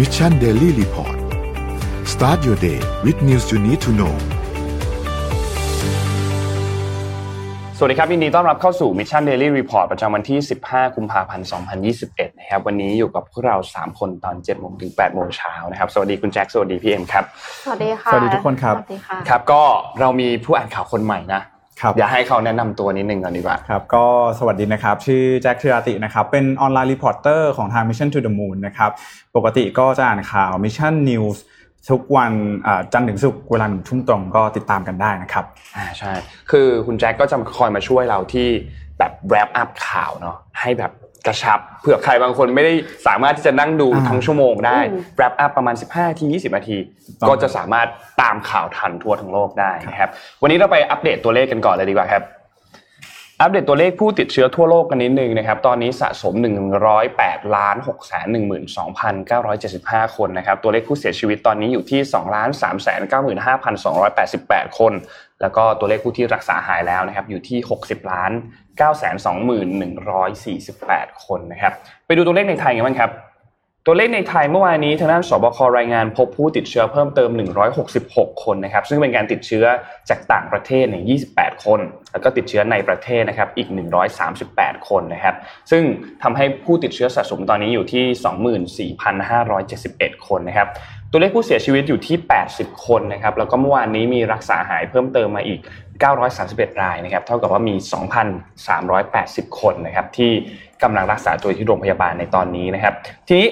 Mission Daily Report start your day with news you need to know สวัสดีครับยินดีต้อนรับเข้าสู่ Mission Daily Report ประจำวันที่ 15 กุมภาพันธ์ 2021 นะครับวันนี้อยู่กับพวกเรา 3 คนตอน7โมงถึง8โมงเช้านะครับสวัสดีคุณแจ็คสวัสดีพี่เอ็มครับ สวัสดีค่ะ สวัสดีทุกคนครับ สวัสดีค่ะ ครับก็เรามีผู้อ่านข่าวคนใหม่นะครับ อยากให้เขาแนะนำตัวนิดนึงก่อนดีกว่าครับก็สวัสดีนะครับ ชื่อแจ็คธีราตินะครับ เป็น online reporter ของทาง Mission to the Moon นะครับ ปกติก็จะอ่านข่าว Mission News ทุกวันอ่าจันทร์ถึงศุกร์เวลาหนึ่งทุ่มตรงก็ติดตามกันได้นะครับอ่าใช่ คือคุณแจ็คก็จะคอยมาช่วยเราที่แบบแรปอัพข่าวเนาะให้แบบ กระชับเผื่อใครบางคนไม่ได้สามารถที่จะนั่งดูอ่าทั้งชั่วโมงได้อืมแรปอัพประมาณ 15ที20นาทีต้องก็จะสามารถตามข่าวทันทั่วทั้งโลกได้นะครับวันนี้เราไปอัปเดตตัวเลขกันก่อนเลยดีกว่าครับอัปเดตตัวเลขผู้ติดเชื้อทั่วโลกกันนิดนึงนะครับ ตอนนี้สะสม 108ล้าน6แสน12,975 คนนะครับ ตัวเลขผู้เสียชีวิตตอนนี้อยู่ที่2ล้าน3แสน95,288 คน แล้วก็ตัวเลขผู้ที่รักษาหายแล้วนะครับ อยู่ที่ 60ล้าน 921,148 คนนะครับ ไปดูตัวเลขในไทยกันบ้างครับ ตัวเลขในไทยเมื่อวานนี้ทางด้านสบครายงานพบผู้ติดเชื้อเพิ่มเติม 166 คนนะครับ ซึ่งเป็นการติดเชื้อจากต่างประเทศเนี่ย28 คน แล้วก็ติดเชื้อในประเทศนะครับ อีก 138 คนนะครับ ซึ่งทำให้ผู้ติดเชื้อสะสมตอนนี้อยู่ที่ 24,571 คนนะครับตัวเลขผู้เสียชีวิตอยู่ที่ 80 คนนะครับ แล้วก็เมื่อวานนี้มีรักษาหายเพิ่มเติมมาอีก 931 รายนะครับ เท่ากับว่ามี 2,380 คนนะครับที่กำลังรักษาตัวที่โรงพยาบาลในตอนนี้นะครับ ทีนี้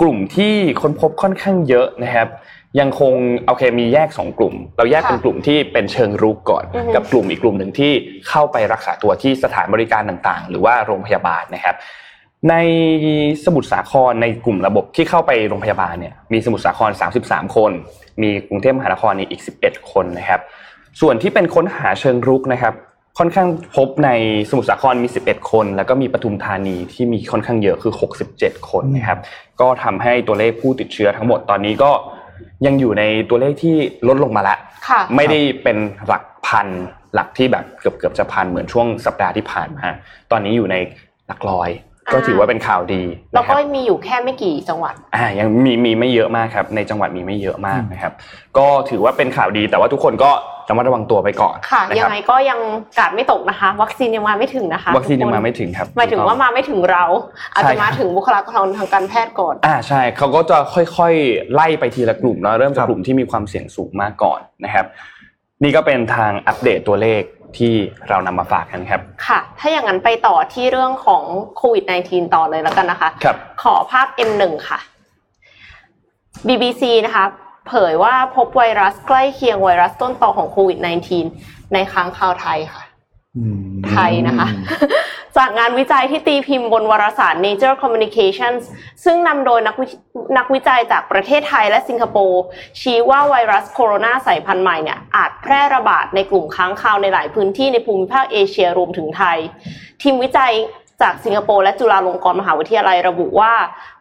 กลุ่มที่ค้นพบค่อนข้างเยอะนะครับ ยังคงโอเคมีแยก 2 กลุ่ม เราแยกเป็นค่ะกลุ่มที่เป็นเชิงรุกก่อนอือฮึกับกลุ่มอีกกลุ่มหนึ่งที่เข้าไปรักษาตัวที่สถานบริการต่างๆ หรือว่าโรงพยาบาลนะครับในสมุทรสาครในกลุ่มระบบที่เข้าไปโรงพยาบาลเนี่ยมีสมุทรสาคร 33 คน มีกรุงเทพมหานครนี่อีก 11 คนนะครับ ส่วนที่เป็นค้นหาเชิงรุกนะครับค่อนข้างพบในสมุทรสาครมี 11 คน แล้วก็มีปทุมธานีที่มีค่อนข้างเยอะคือ 67 คนนะครับ ก็ทำให้ตัวเลขผู้ติดเชื้อทั้งหมดตอนนี้ก็ยังอยู่ในตัวเลขที่ลดลงมาแล้วค่ะไม่ได้เป็นหลักพันหลักที่แบบเกือบเกือบจะพันเหมือนช่วงสัปดาห์ที่ผ่านมา ตอนนี้อยู่ในหลักร้อย ก็ถือว่าเป็นข่าวดีแล้วนะคก็รับมีอยู่แค่ไม่กี่จังหวัดอ่ายังมีมีไม่เยอะมากครับ ในจังหวัดมีไม่เยอะมากนะครับ ก็ถือว่าเป็นข่าวดีแต่ว่าทุกคนก็ระมัดระวังตัวไปก่อนค่ะนะยัคงรับไงก็ยังกาดไม่ตกนะคะ วัคซีนยังมาไม่ถึงนะคะ วัคซีนยังมาไม่ทุกถึงครับคนหมายถึงว่ามาไม่ถึงเรา อาจใช่จะครัมาบถึงบุคลากรทางการแพทย์ก่อนอ่าใช่เขาก็จะค่อยๆ ไล่ไปทีละกลุ่มเนาะเริ่มจาคกรับกลุ่มที่มีความเสี่ยงสูงมาก่อนนะครับ นี่ก็เป็นทางอัปเดตตัวเลข ที่เรานำมาฝากกันครับ ค่ะ ถ้าอย่างนั้นไปต่อที่เรื่องของโควิด -19 ต่อเลยแล้วกันนะคะครับขอภาพ M1 ค่ะ BBC นะคะ เผยว่าพบไวรัสใกล้เคียงไวรัสต้นตอของโควิด -19 ในค้างคาวไทยค่ะอืม ไทยนะคะ จากงานวิจัยที่ตีพิมพ์บนวารสาร Nature Communications ซึ่งนำโดยนักวินักวิจัยจากประเทศไทยและสิงคโปร์ชี้ว่าไวรัสโคโรนาสายพันธุ์ใหม่เนี่ยอาจแพร่ระบาดในกลุ่มค้างคาวในหลายพื้นที่ในภูมิภาคเอเชียรวมถึงไทย ทีมวิจัย จากสิงคโปร์และจุฬาลงกรณ์มหาวิทยาลัยระบุว่า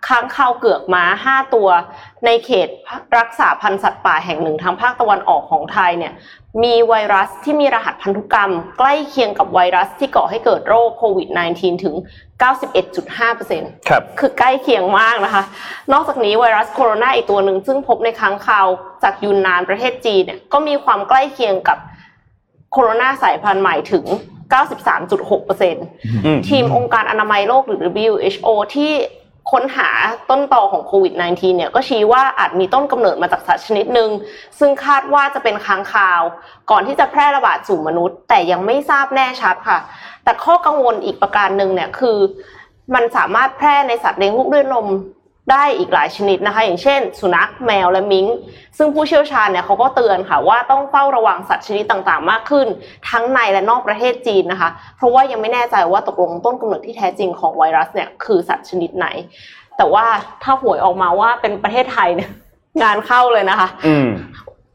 ค้างคาวเกือกม้า 5 ตัว ในเขตรักษาพันธุ์สัตว์ป่าแห่งหนึ่งทางภาคตะวันออกของไทยเนี่ยมีไวรัสที่มีรหัสพันธุกรรม ใกล้เคียงกับไวรัสที่ก่อให้เกิดโรคโควิด -19 ถึง 91.5%ครับคือใกล้เคียงมากนะคะ นอกจากนี้ไวรัสโคโรนาอีกตัวหนึ่งซึ่งพบในค้างคาวจากยูนนานประเทศจีนเนี่ยก็มีความใกล้เคียงกับโคโรนาสายพันธุ์ใหม่ถึง 93.6%อืมทีมองค์การอนามัยโลกหรือ WHO ที่ค้นหาต้นตอของโควิด -19 เนี่ยก็ชี้ว่าอาจมีต้นกำเนิดมาจากสัตว์ชนิดหนึ่งซึ่งคาดว่าจะเป็นค้างคาว ก่อนที่จะแพร่ระบาดสู่มนุษย์ แต่ยังไม่ทราบแน่ชัดค่ะ แต่ข้อกังวลอีกประการหนึ่งเนี่ยคือ มันสามารถแพร่ในสัตว์เลี้ยงลูกด้วยนม ได้อีกหลายชนิดนะคะ อย่างเช่น สุนัขแมวและมิงซึ่งผู้เชี่ยวชาญเนี่ยเขาก็เตือนค่ะว่าต้องเฝ้าระวังสัตว์ชนิดต่างๆ มากขึ้น ทั้งในและนอกประเทศจีนนะคะ เพราะว่ายังไม่แน่ใจว่าตกลงต้นกำเนิดที่แท้จริงของไวรัสเนี่ยคือสัตว์ชนิดไหน แต่ว่าถ้าหวยออกมาว่าเป็นประเทศไทยเนี่ยงานเข้าเลยนะคะ อืม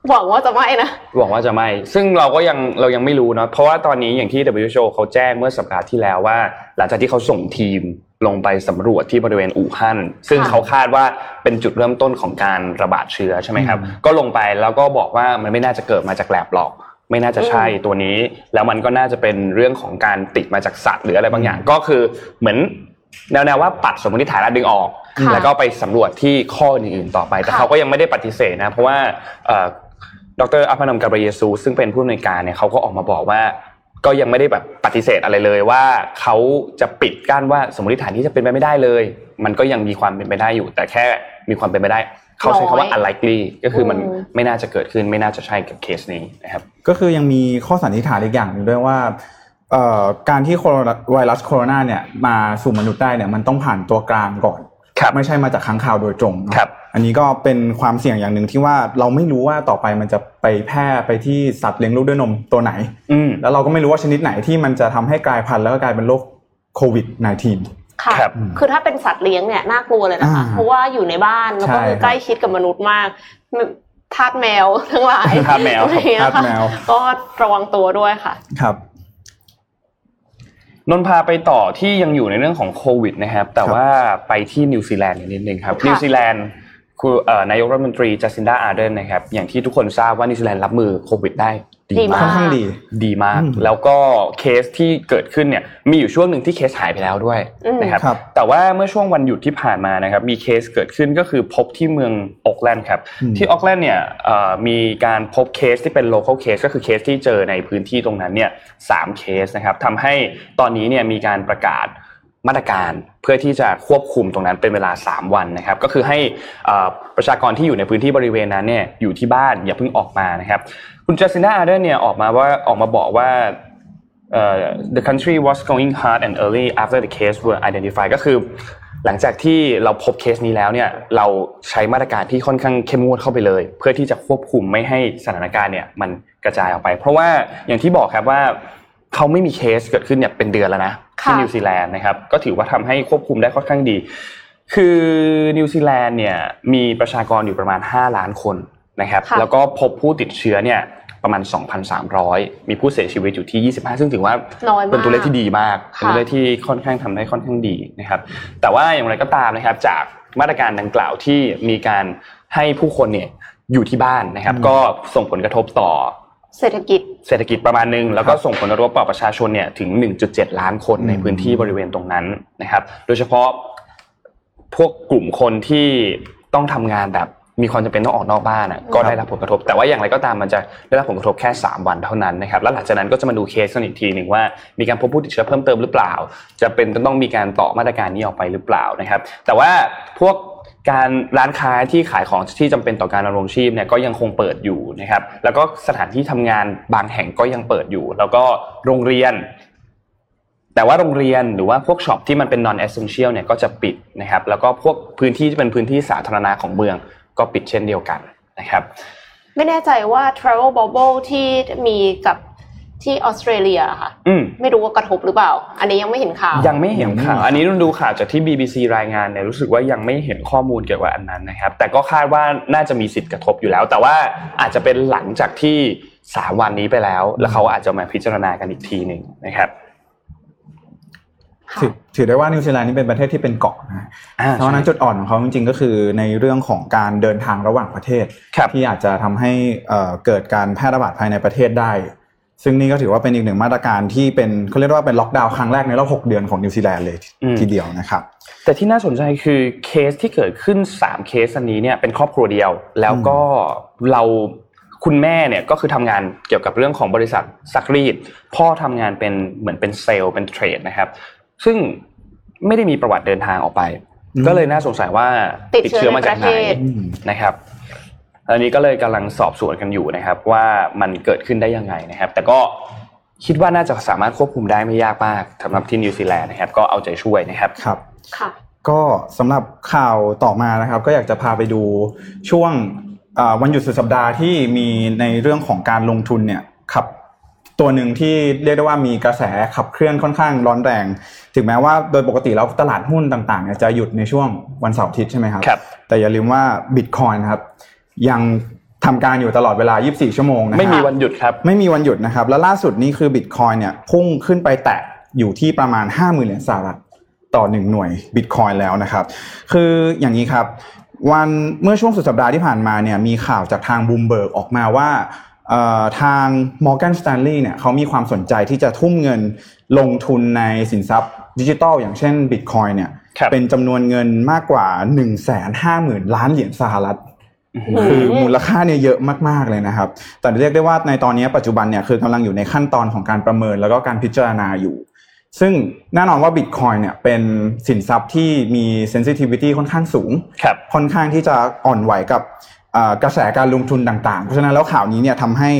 หวังว่าจะไม่นะหวังว่าจะไม่ซึ่งเราก็ยังเรายังไม่รู้เนาะเพราะว่าตอนนี้อย่างที่ WHO เขาแจ้งเมื่อสัปดาห์ที่แล้วว่า หลังจากที่เขาส่งทีม ลงไปสำรวจที่บริเวณอู่ฮั่นซึ่งค่ะเขาคาดว่าเป็นจุดเริ่มต้นของการระบาดเชื้อใช่ไหมครับอืมก็ลงไปแล้วก็บอกว่ามันไม่น่าจะเกิดมาจากแลบหรอก ไม่น่าจะใช่ตัวนี้ แล้วมันก็น่าจะเป็นเรื่องของการติดมาจากสัตว์หรืออะไรบางอย่างก็คือเหมือนแนวๆว่าปัดสมมติฐานแล้วดึงออกค่ะแล้วก็ไปสำรวจที่ข้ออื่นๆต่อไป แต่ค่ะเขาก็ยังไม่ได้ปฏิเสธนะเพราะว่าเอ่อดรอัพพนมกาเบรเยซูซึ่งเป็นผู้อำนวยการเนี่ยเขาก็ออกมาบอกว่า ก็ยังไม่ได้แบบปฏิเสธอะไรเลยว่าเขาจะปิดกั้นว่าสมมติฐานที่จะเป็นไปไม่ได้เลย มันก็ยังมีความเป็นไปได้อยู่ แต่แค่มีความเป็นไปได้เขาใช้คำว่า unlikely ก็คือมันไม่น่าจะเกิดขึ้นไม่น่าจะใช่กับเคสนี้นะครับก็คือยังมีข้อสันนิษฐานอีกอย่างหนึ่งด้วยว่าเอ่อการที่โคโรนาไวรัสโคโรนาเนี่ยมาสู่มนุษย์ได้เนี่ยมันต้องผ่านตัวกลางก่อนครับ ไม่ใช่มาจากค้างคาวโดยตรงเนอะครับอันนี้ก็เป็นความเสี่ยงอย่างหนึ่งที่ว่าเราไม่รู้ว่าต่อไปมันจะไปแพร่ไปที่สัตว์เลี้ยงลูกด้วยนมตัวไหนอืมแล้วเราก็ไม่รู้ว่าชนิดไหนที่มันจะทำให้กลายพันธุ์แล้วก็กลายเป็นโรคโควิด -19 ค่ะครับคือถ้าเป็นสัตว์เลี้ยงเนี่ยน่ากลัวเลยนะคะอ่าเพราะว่าอยู่ในบ้านแล้วก็ใช่คือใกล้ชิดกับมนุษย์มากทาสแมวทั้งหลายทาสแมวอะไรอย่างเงี้ยทาสค่ะแมวก็ระวังตัวด้วยค่ะ ครับ นนท์พาไปต่อที่ยังอยู่ในเรื่องของโควิดนะครับ แต่ว่าไปที่นิวซีแลนด์นิดนึงครับค่ะนิวซีแลนด์คือเอ่อนายกรัฐมนตรีจัสซินดาอาร์เดนนะครับ อย่างที่ทุกคนทราบว่านิวซีแลนด์รับมือโควิดได้ ดีดีมากค่อนข้างดีดีมากอืมแล้วก็เคสที่เกิดขึ้นเนี่ยมีอยู่ช่วงหนึ่งที่เคสหายไปแล้วด้วยอืมนะครับครับแต่ว่าเมื่อช่วงวันหยุดที่ผ่านมานะครับมีเคสเกิดขึ้นก็คือพบที่เมืองโอ๊กแลนด์ครับอืมที่โอ๊กแลนด์เนี่ยเอ่อมีการพบเคสที่เป็น local case ก็คือเคสที่เจอในพื้นที่ตรงนั้นเนี่ยสามเคสนะครับทำให้ตอนนี้เนี่ยมีการประกาศ มาตรการเพื่อที่จะควบคุมตรงนั้นเป็นเวลา 3 วันนะครับ ก็คือให้ประชากรที่อยู่ในพื้นที่บริเวณนั้นเนี่ยอยู่ที่บ้านอย่าเพิ่งออกมานะครับ คุณจัสซินดาอาร์เดนเนี่ยออกมาว่าออกมาบอกว่า the country was going hard and early after the case were identified ก็คือหลังจากที่เราพบเคสนี้แล้วเนี่ยเราใช้มาตรการที่ค่อนข้างเข้มงวดเข้าไปเลย เพื่อที่จะควบคุมไม่ให้สถานการณ์เนี่ยมันกระจายออกไป เพราะว่าอย่างที่บอกครับว่า เขาไม่มีเคสเกิดขึ้นเนี่ยเป็นเดือนแล้วนะที่ค่ะนิวซีแลนด์นะครับก็ถือว่าทำให้ควบคุมได้ค่อนข้างดี คือนิวซีแลนด์เนี่ยมีประชากรอยู่ประมาณ 5 ล้านคนนะครับค่ะแล้วก็พบผู้ติดเชื้อเนี่ยประมาณ 2,300 มีผู้เสียชีวิตอยู่ที่ 25 ซึ่งถือว่าน้อยมากเป็นตัวเลขที่ดีมากค่ะเป็นตัวเลขที่ค่อนข้างทำได้ค่อนข้างดีนะครับแต่ว่าอย่างไรก็ตามนะครับจากมาตรการดังกล่าวที่มีการให้ผู้คนเนี่ยอยู่ที่บ้านนะครับอืมก็ส่งผลกระทบต่อเศรษฐกิจเศรษฐกิจประมาณหนึงแล้วก็ส่งผลกระทบต่อประชาชนเนี่ยถึง 1.7 ล้านคนอืมในพื้นที่บริเวณตรงนั้นนะครับ โดยเฉพาะพวกกลุ่มคนที่ต้องทำงานแบบมีความจำเป็นต้องออกนอกบ้านอะก็ได้รับผลกระทบ แต่ว่าอย่างไรก็ตามมันจะได้รับผลกระทบแค่ 3 วันเท่านั้นนะครับแล้วหลังจากนั้นก็จะมาดูเคสกันอีกทีหนึ่งว่ามีการพบผู้ติดเชื้อเพิ่มเติมหรือเปล่า จะเป็นต้องมีการต่อมาตรการนี้ออกไปหรือเปล่านะครับ แต่ว่าพวก การร้านค้าที่ขายของที่จำเป็นต่อการดำรงชีพเนี่ยก็ยังคงเปิดอยู่นะครับ แล้วก็สถานที่ทำงานบางแห่งก็ยังเปิดอยู่ แล้วก็โรงเรียน แต่ว่าโรงเรียนหรือว่าพวกช็อปที่มันเป็น non essential เนี่ยก็จะปิดนะครับ แล้วก็พวกพื้นที่ที่เป็นพื้นที่สาธารณะของเมือง ก็ปิดเช่นเดียวกันนะครับ ไม่แน่ใจว่า travel bubble ที่มีกับ ที่ออสเตรเลียค่ะอืมไม่รู้ว่ากระทบหรือเปล่า อันนี้ยังไม่เห็นข่าว ยังไม่เห็นข่าว อันนี้เราดูข่าวจากที่ BBC รายงานเนี่ยรู้สึกว่ายังไม่เห็นข้อมูลเกี่ยวกับอันนั้นนะครับ แต่ก็คาดว่าน่าจะมีสิทธิ์กระทบอยู่แล้ว แต่ว่าอาจจะเป็นหลังจากที่สามวันนี้ไปแล้ว แล้วเขาอาจจะมาพิจารณากันอีกทีหนึ่งนะครับค่ะถือถือได้ว่านิวซีแลนด์นี่เป็นประเทศที่เป็นเกาะนะอ่าเพราะฉะนั้นจุดอ่อนของเขาจริงๆก็คือในเรื่องของการเดินทางระหว่างประเทศครับที่อาจจะทำให้เอ่อเกิดการแพร่ระบาดภายในประเทศได้ ซึ่งนี่ก็ถือว่าเป็นอีกหนึ่งมาตรการที่เป็นเขาเรียกว่าเป็นล็อกดาวน์ครั้งแรกในรอบ6เดือนของนิวซีแลนด์เลยอืมทีเดียวนะครับ แต่ที่น่าสนใจคือเคสที่เกิดขึ้น 3 เคสอันนี้เนี่ยเป็นครอบครัวเดียว แล้วก็เราคุณแม่เนี่ยก็คือทำงานเกี่ยวกับเรื่องของบริษัทซักรีด พ่อทำงานเป็นเหมือนเป็นเซลล์เป็นเทรดนะครับ ซึ่งไม่ได้มีประวัติเดินทางออกไปอืมก็เลยน่าสงสัยว่าติดเชื้อมาจากไหนในประเทศอืมนะครับ อันนี้ก็เลยกำลังสอบสวนกันอยู่นะครับ ว่ามันเกิดขึ้นได้ยังไงนะครับ แต่ก็คิดว่าน่าจะสามารถควบคุมได้ไม่ยากมากสำหรับที่นิวซีแลนด์นะครับ ก็เอาใจช่วยนะครับครับค่ะก็สำหรับข่าวต่อมานะครับ ก็อยากจะพาไปดูช่วงเอ่อวันหยุดสุดสัปดาห์ที่มีในเรื่องของการลงทุนเนี่ยขับตัวหนึ่งที่เรียกได้ว่ามีกระแสขับเคลื่อนค่อนข้างร้อนแรง ถึงแม้ว่าโดยปกติแล้วตลาดหุ้นต่างๆเนี่ยจะหยุดในช่วงวันเสาร์อาทิตย์ใช่ไหมครับครับแต่อย่าลืมว่าบิตคอยนะครับ ยังทำการอยู่ตลอดเวลา 24 ชั่วโมงนะครับไม่มีวันหยุดครับ ไม่มีวันหยุดนะครับ แล้วล่าสุดนี้คือบิตคอยเนี่ยพุ่งขึ้นไปแตะอยู่ที่ประมาณ 5 0,000เหรียญสหรัฐต่อ 1 หน่วยบิตคอยน์แล้วนะครับ คืออย่างนี้ครับ วันเมื่อช่วงสุดสัปดาห์ที่ผ่านมาเนี่ยมีข่าวจากทางบูมเบิร์กออกมาว่าเอ่อทาง Morgan Stanley เนี่ยเขามีความสนใจที่จะทุ่มเงินลงทุนในสินทรัพย์ดิจิตอลอย่างเช่นบิตคอยน์เนี่ยครับเป็นจำนวนเงินมากกว่า 1 5 0 0 0 0 ล้านเหรียญสหรัฐอืม คือมูลค่าเนี่ยเยอะมากๆเลยนะครับ แต่เรียกได้ว่าในตอนนี้ปัจจุบันเนี่ยคือกำลังอยู่ในขั้นตอนของการประเมินแล้วก็การพิจารณาอยู่ ซึ่งแน่นอนว่าบิตคอยเนี่ยเป็นสินทรัพย์ที่มี sensitivity ค่อนข้างสูงครับค่อนข้างที่จะอ่อนไหวกับเอ่อกระแสการลงทุนต่างๆ เพราะฉะนั้นแล้วข่าวนี้เนี่ยทำให้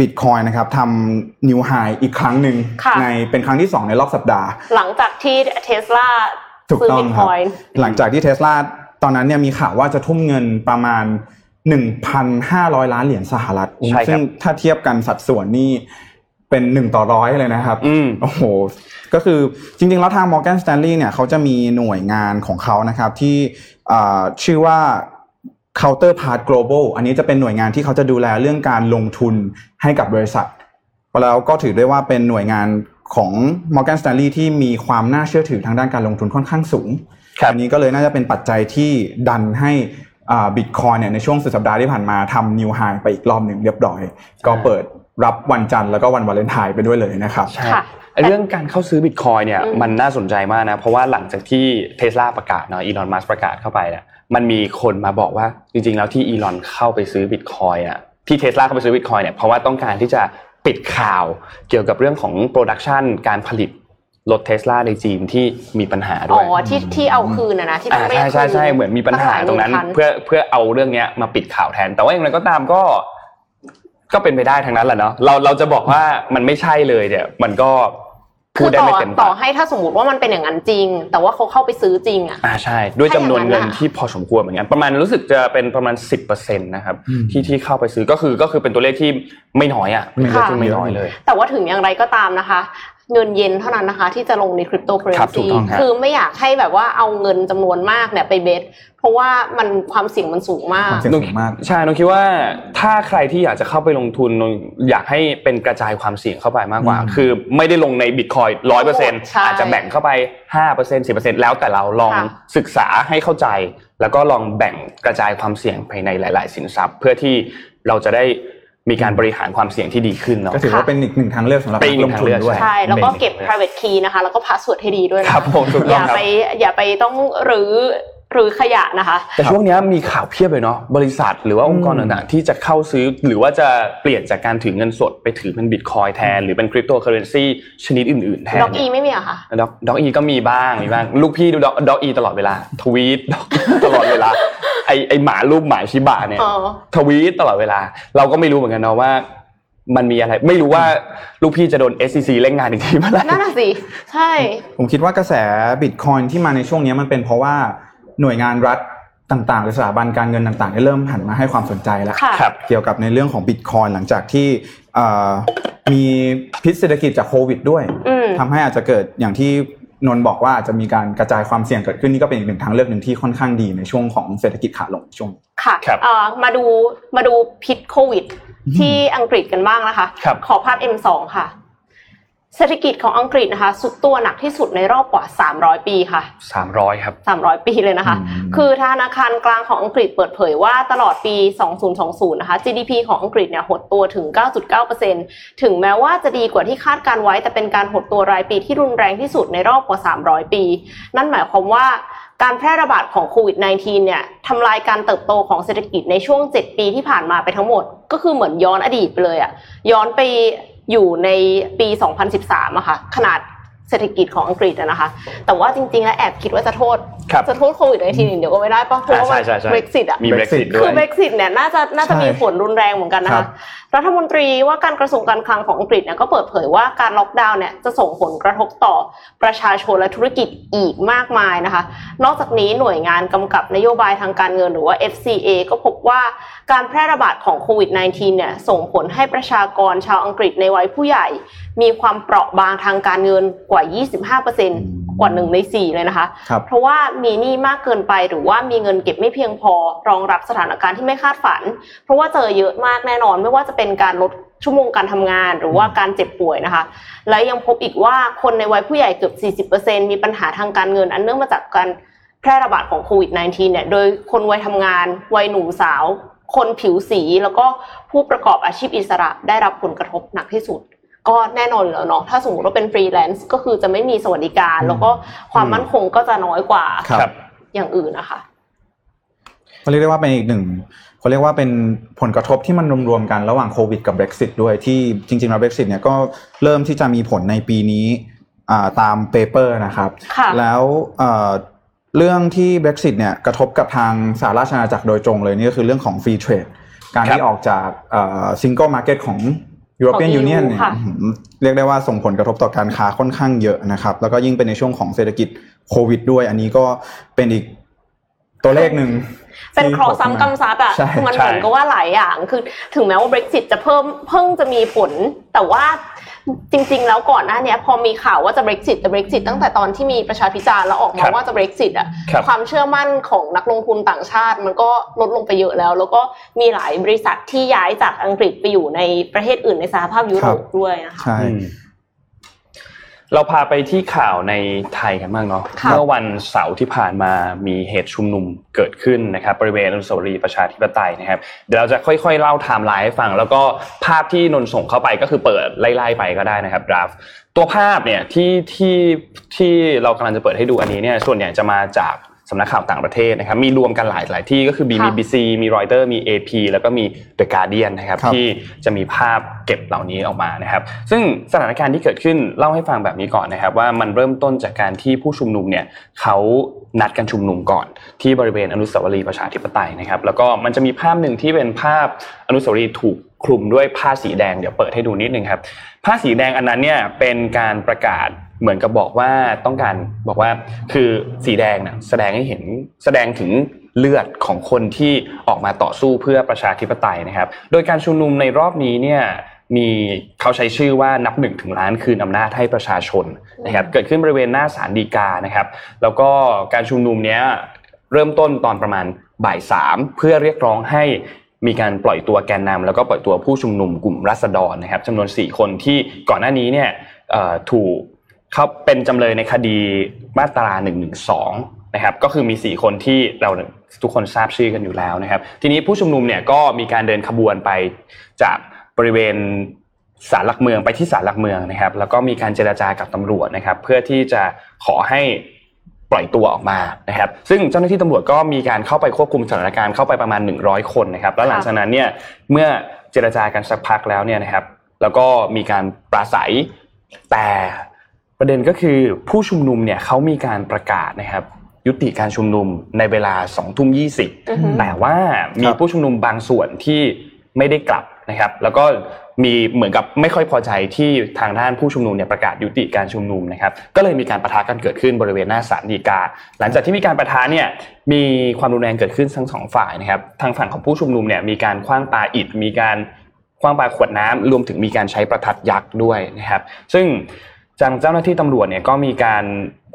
บิตคอยนะครับทำนิวไฮอีกครั้งหนึ่งค่ะในเป็นครั้งที่ 2 ในรอบสัปดาห์ หลังจากที่เทสลาถูกซื้อต้องบิตคครับอยน์หลังจากที่เทสลาต อนนั้นเนี่ยมีข่าวว่าจะทุ่มเงินประมาณ 1,500 ล้านเหรียญสหรัฐใช่ครับซึ่งถ้าเทียบกันสัดส่วนนี่เป็นหนึ่งต่อร้อยเลยนะครับอืมโอ้โห ก็คือจริงๆ แล้วทาง Morgan Stanley เนี่ยเขาจะมีหน่วยงานของเขานะครับที่อ่าชื่อว่า Counterpart Global อันนี้จะเป็นหน่วยงานที่เขาจะดูแลเรื่องการลงทุนให้กับบริษัท แล้วก็ถือได้ว่าเป็นหน่วยงานของ Morgan Stanley ที่มีความน่าเชื่อถือทางด้านการลงทุนค่อนข้างสูงครับ อันนี้ก็เลยน่าจะเป็นปัจจัยที่ดันให้บิตคอยน์เนี่ยในช่วงสุดสัปดาห์ที่ผ่านมาทำ new high ไปอีกรอบหนึ่งเรียบร้อย ก็เปิดรับวันจันทร์แล้วก็วันวาเลนไทน์ไปด้วยเลยนะครับใช่ค่ะไอ้เรื่องการเข้าซื้อบิตคอยน์เนี่ยอืมมันน่าสนใจมากนะเพราะว่าหลังจากที่เทสลาประกาศเนาะอีลอนมัสประกาศเข้าไปเนี่ยมันมีคนมาบอกว่าจริง ๆ แล้วที่อีลอนเข้าไปซื้อบิตคอยน์อะที่เทสลาเข้าไปซื้อบิตคอยน์เนี่ยเพราะว่าต้องการที่จะปิดข่าวเกี่ยวกับเรื่องของ production การผลิต รถเทสลาในจีนที่มีปัญหาด้อ๋วยอที่ที่เอาคืนนะนะที่ต้อ่าองเรียใช่กใช่คืนใช่เหมือนมีปัญหาตรงนั้นตั้หลยหมื่คัเพื่อเพื่อเอาเรื่องเนี้ยมาปิดข่าวแทน แต่ว่าอย่างไรก็ตามก็ ก็เป็นไปได้ทั้งนั้นแหละเนาะเราเราจะบอกว่ามันไม่ใช่เลยเนี่ย มันก็พูคืดอได้ต่อไม่เต็มต่ปาอกให้ถ้าสมมติว่ามันเป็นอย่างนั้นจริง แต่ว่าเขาเข้าไปซื้อจริงอะอ่าใช่ ด้วยจำนวนเงินถ้าอย่างนั้นอะที่พอสมควรเหมือนกันประมาณรู้สึกจะเป็นประมาณสิบเปอร์เซ็นต์นะครับอืมที่ที่เข้าไปซื้อก็คือก็คือเป็นตัวเลขที่ไม่น้อยอะเป็นตัวเลขที่ไม่น้อยเลย แต่ว่าถึงอย่างไรก็ตามนะคะ เงินเย็นเท่านั้นนะคะ ที่จะลงในคริปโตเคอเรนครับถูกซีต้องครับคือไม่อยากให้แบบว่าเอาเงินจำนวนมากเนี่ยไปเบสเพราะว่ามันความเสี่ยงมันสูงมากความเสี่ยงสูงมากใช่นงคิดว่าถ้าใครที่อยากจะเข้าไปลงทุนนงอยากให้เป็นกระจายความเสี่ยงเข้าไปมากกว่าอืมคือไม่ได้ลงในบิตคอยร้อยเปอร์เซ็นต์ใช่อาจจะแบ่งเข้าไปห้าเปอร์เซ็นต์สิบเปอร์เซ็นต์แล้วแต่เราลองค่ะศึกษาให้เข้าใจ แล้วก็ลองแบ่งกระจายความเสี่ยงไปในหลาย ๆ สินทรัพย์ เพื่อที่เราจะได้ มีการบริหารความเสี่ยงที่ดีขึ้นเนาะก็ถือว่าเป็นอีกหนึ่งทางเลือกสำหรับเป็นอีนักกหนึ่ลงงทุนทางเลือกด้วยใช่แล้วก็เก็บเป็น private key นะคะ แล้วก็ password ให้ดีด้วยนะครับผมถูกอต้องย่าครับไปอย่าไปต้องหรือหรือขยะนะคะ แต่ช่วงเนี้ยมีข่าวเพียบเลยเนาะบริษัทหรือว่าองค์กรอืมต่างๆ ที่จะเข้าซื้อหรือว่าจะเปลี่ยนจากการถือเงินสดไปถือเป็นบิตคอยแทน หรือเป็นคริปโตเคอเรนซีชนิดอื่นๆแทนด็อกอีไม่มีเหรอะคะด็อกด็อกอีก็มีบ้างมีบ้าง ลูกพี่ดูด็อกด็อกอีตลอดเวลาทวีตตลอดเวลา ไอไอหมารูปหมาชิบะเนี่ยอ๋อทวีตตลอดเวลา เราก็ไม่รู้เหมือนกันเนาะว่า มันมีอะไร ไม่รู้ว่าลูกพี่จะโดน SEC เล่นงานอีกทีเมื่อไหร่นั่นน่ะสิ ใช่ ผมคิดว่ากระแสบิตคอยที่มาในช่วงนี้มันเป็นเพราะว่าหน่วยงานรัฐต่างๆหรือสถาบันการเงินต่างๆได้เริ่มหันมาให้ความสนใจแล้วค่ะครับเกี่ยวกับในเรื่องของบิตคอยหลังจากที่เอ่อมีพิษเศรษฐกิจจากโควิดด้วยอืมทำให้อาจจะเกิดอย่างที่ นนท์บอกว่าอาจจะมีการกระจายความเสี่ยงเกิดขึ้นนี่ก็เป็นอีกหนึ่งทางเลือกหนึ่งที่ค่อนข้างดีในช่วงของเศรษฐกิจขาลงช่วงค่ะครับเอ่อมาดูมาดูพิษโควิด ที่อังกฤษกันบ้างนะคะครับขอภาพ M2 ค่ะ เศรษฐกิจของอังกฤษนะคะสุดตัวหนักที่สุดในรอบกว่า 300 ปีค่ะสามร้อยครับ 300 ปีเลยนะคะอืมคือธนาคารกลางของอังกฤษเปิดเผยว่าตลอดปี 2020 นะคะ GDP ของอังกฤษเนี่ยหดตัวถึง 9.9%ถึงแม้ว่าจะดีกว่าที่คาดการไว้ แต่เป็นการหดตัวรายปีที่รุนแรงที่สุดในรอบกว่า 300 ปี นั่นหมายความว่าการแพร่ระบาดของโควิด -19 เนี่ยทำลายการเติบโตของเศรษฐกิจในช่วง 7 ปีที่ผ่านมาไปทั้งหมด ก็คือเหมือนย้อนอดีตไปเลยอะย้อนไป อยู่ในปี 2013อะค่ะขนาดเศรษฐกิจของอังกฤษอะนะคะ แต่ว่าจริงๆ แล้วแอบคิดว่าจะโทษครับจะโทษโควิด -19 เดี๋ยวก็ไม่ได้ปะเพราะว่าใช่ใช่ใช่เบรกซิตอะมี Brexit ด้คืวยอเบรกซิตเนี่ยน่าจะน่าจะใช่มีผลรุนแรงเหมือนกันนะครัคะบ รัฐมนตรีว่าการกระทรวงการคลังของอังกฤษเนี่ยก็เปิดเผยว่าการล็อกดาวน์เนี่ยจะส่งผลกระทบต่อประชาชนและธุรกิจอีกมากมายนะคะ นอกจากนี้หน่วยงานกำกับนโยบายทางการเงินหรือว่า FCA ก็พบว่าการแพร่ระบาดของโควิด -19 เนี่ยส่งผลให้ประชากรชาวอังกฤษในวัยผู้ใหญ่ มีความเปราะบางทางการเงินกว่า 25% กว่าหนึ่งในสี่เลยนะคะครับเพราะว่ามีหนี้มากเกินไปหรือว่ามีเงินเก็บไม่เพียงพอรองรับสถานการณ์ที่ไม่คาดฝัน เพราะว่าเจอเยอะมากแน่นอนไม่ว่าจะเป็นการลดชั่วโมงการทำงานหรือว่าการเจ็บป่วยนะคะ และยังพบอีกว่าคนในวัยผู้ใหญ่เกือบ 40%มีปัญหาทางการเงินอันเนื่องมาจากการแพร่ระบาดของโควิด -19 เนี่ย โดยคนวัยทำงาน วัยหนุ่มสาว คนผิวสี แล้วก็ผู้ประกอบอาชีพอิสระได้รับผลกระทบหนักที่สุด ก็แน่นอนอยู่แล้วเนาะถ้าสมมติว่าเป็นฟรีแลนซ์ก็คือจะไม่มีสวัสดิการ แล้วก็ความมั่นคงก็จะน้อยกว่าครับอย่างอื่นนะคะเขาเรียกได้ว่าเป็นอีกหนึ่งเขาเรียกว่าเป็นผลกระทบที่มันรวมๆกันระหว่างโควิดกับ Brexit ด้วยที่จริงๆแล้ว Brexit เนี่ยก็เริ่มที่จะมีผลในปีนี้อ่าตาม paper นะครับค่ะแล้วเอ่อเรื่องที่ Brexit เนี่ยกระทบกับทางสหราชอาณาจักรโดยตรงเลยนี่ก็คือเรื่องของ Free Trade การที่ออกจาก single market ของ European ของ EU Union เนี่ยค่ะอื้อหือเรียกได้ว่าส่งผลกระทบต่อการค้าค่อนข้างเยอะนะครับ แล้วก็ยิ่งเป็นในช่วงของเศรษฐกิจโควิด ด้วย อันนี้ก็เป็นอีกตัวเลขหนึ่งเป็นที่เคราะห์ซ้ำกรรมซัดอะใช่คือมันใช่เหมือนกับว่าหลายอย่าง คือถึงแม้ว่า Brexit จะเพิ่มเพิ่งจะมีผลแต่ว่า จริง ๆ แล้วก่อนหน้าเนี้ยพอมีข่าวว่าจะ Brexit จะ Brexit ตั้งแต่ตอนที่มีประชาพิจารณ์แล้วออกคมารับว่าจะ Brexit อะครับความเชื่อมั่นของนักลงทุนต่างชาติ มันก็ลดลงไปเยอะแล้ว แล้วก็มีหลายบริษัทที่ย้ายจากอังกฤษไปอยู่ในประเทศอื่นในสหภาพยุโรปด้วยนะคะใช่อืม เราพาไปที่ข่าวในไทยกันบ้างเนาะค่ะเมื่อวันเสาร์ที่ผ่านมามีเหตุชุมนุมเกิดขึ้นนะครับบริเวณอนุสาวรีย์ประชาธิปไตยนะครับ เดี๋ยวเราจะค่อยๆเล่าไทม์ไลน์ให้ฟัง แล้วก็ภาพที่นนท์ส่งเข้าไปก็คือเปิดไล่ๆไปก็ได้นะครับดราฟตัวภาพเนี่ยที่ที่ที่เรากำลังจะเปิดให้ดูอันนี้เนี่ยส่วนใหญ่จะมาจาก สำนักข่าวต่างประเทศนะครับมีรวมกันหลายหลายที่ก็คือมีค่ะ BBC มีรอยเตอร์มี AP แล้วก็มี The Guardian นะครับครับที่จะมีภาพเก็บเหล่านี้ออกมานะครับ ซึ่งสถานการณ์ที่เกิดขึ้นเล่าให้ฟังแบบนี้ก่อนนะครับ ว่ามันเริ่มต้นจากการที่ผู้ชุมนุมเนี่ยเขานัดกันชุมนุมก่อน ที่บริเวณอนุสาวรีย์ประชาธิปไตยนะครับ แล้วก็มันจะมีภาพหนึ่งที่เป็นภาพอนุสาวรีย์ถูกคลุมด้วยผ้าสีแดงเดี๋ยวเปิดให้ดูนิดนึงครับผ้าสีแดงอันนั้นเนี่ยเป็นการประกาศ เหมือนกับบอกว่าต้องการบอกว่าคือสีแดงนะแสดงให้เห็นแสดงถึงเลือดของคนที่ออกมาต่อสู้เพื่อประชาธิปไตยนะครับ โดยการชุมนุมในรอบนี้เนี่ยมีเขาใช้ชื่อว่านับหนึ่งถึงล้านคืนอำนาจให้ประชาชนนะครับเกิดขึ้นบริเวณหน้าศาลฎีกานะครับ แล้วก็การชุมนุมเนี้ยเริ่มต้นตอนประมาณบ่ายสามเพื่อเรียกร้องให้มีการปล่อยตัวแกนนำแล้วก็ปล่อยตัวผู้ชุมนุมกลุ่มรัษฎรนะครับจำนวน 4 คนที่ก่อนหน้านี้เนี่ยถูก เขาเป็นจำเลยในคดีมาตรา1นึนะครับก็คือมี 4 คนที่เราทุกคนทราบชื่อกันอยู่แล้วนะครับ ทีนี้ผู้ชุมนุมเนี่ยก็มีการเดินขบวนไปจากบริเวณศาลหลักเมืองไปที่ศาลหลักเมืองนะครับ แล้วก็มีการเจรจากับตำรวจนะครับ เพื่อที่จะขอให้ปล่อยตัวออกมานะครับ ซึ่งเจ้าหน้าที่ตำรวจก็มีการเข้าไปควบคุมสถานการณ์เข้าไปประมาณ 100 คนนะครับ แล้วหลังจากนั้นเนี่ยเมื่อเจรจากันสักพักแล้วเนี่ยนะครับ แล้วก็มีการปราศัยแต่ ประเด็นก็คือผู้ชุมนุมเนี่ยเขามีการประกาศนะครับ ยุติการชุมนุมในเวลา2ทุ่มยีอือฮึแต่ว่ามีผู้ชุมนุมบางส่วนที่ไม่ได้กลับนะครับ แล้วก็มีเหมือนกับไม่ค่อยพอใจที่ทางด้านผู้ชุมนุมเนี่ยประกาศยุติการชุมนุมนะครับ ก็เลยมีการประทะกันเกิดขึ้นบริเวณหน้าศาลฎีกา หลังจากที่มีการประทะเนี่ยมีความรุนแรงเกิดขึ้นทั้งสองฝ่ายนะครับ ทางฝั่งของผู้ชุมนุมเนี่ยมีการคว้างปาอิฐมีการคว้างปาขวดน้ำรวมถึงมีการใช้ประทัดยักษ์ด้วยนะครับ ซึ่ง ทางเจ้าหน้าที่ตำรวจเนี่ยก็มีการ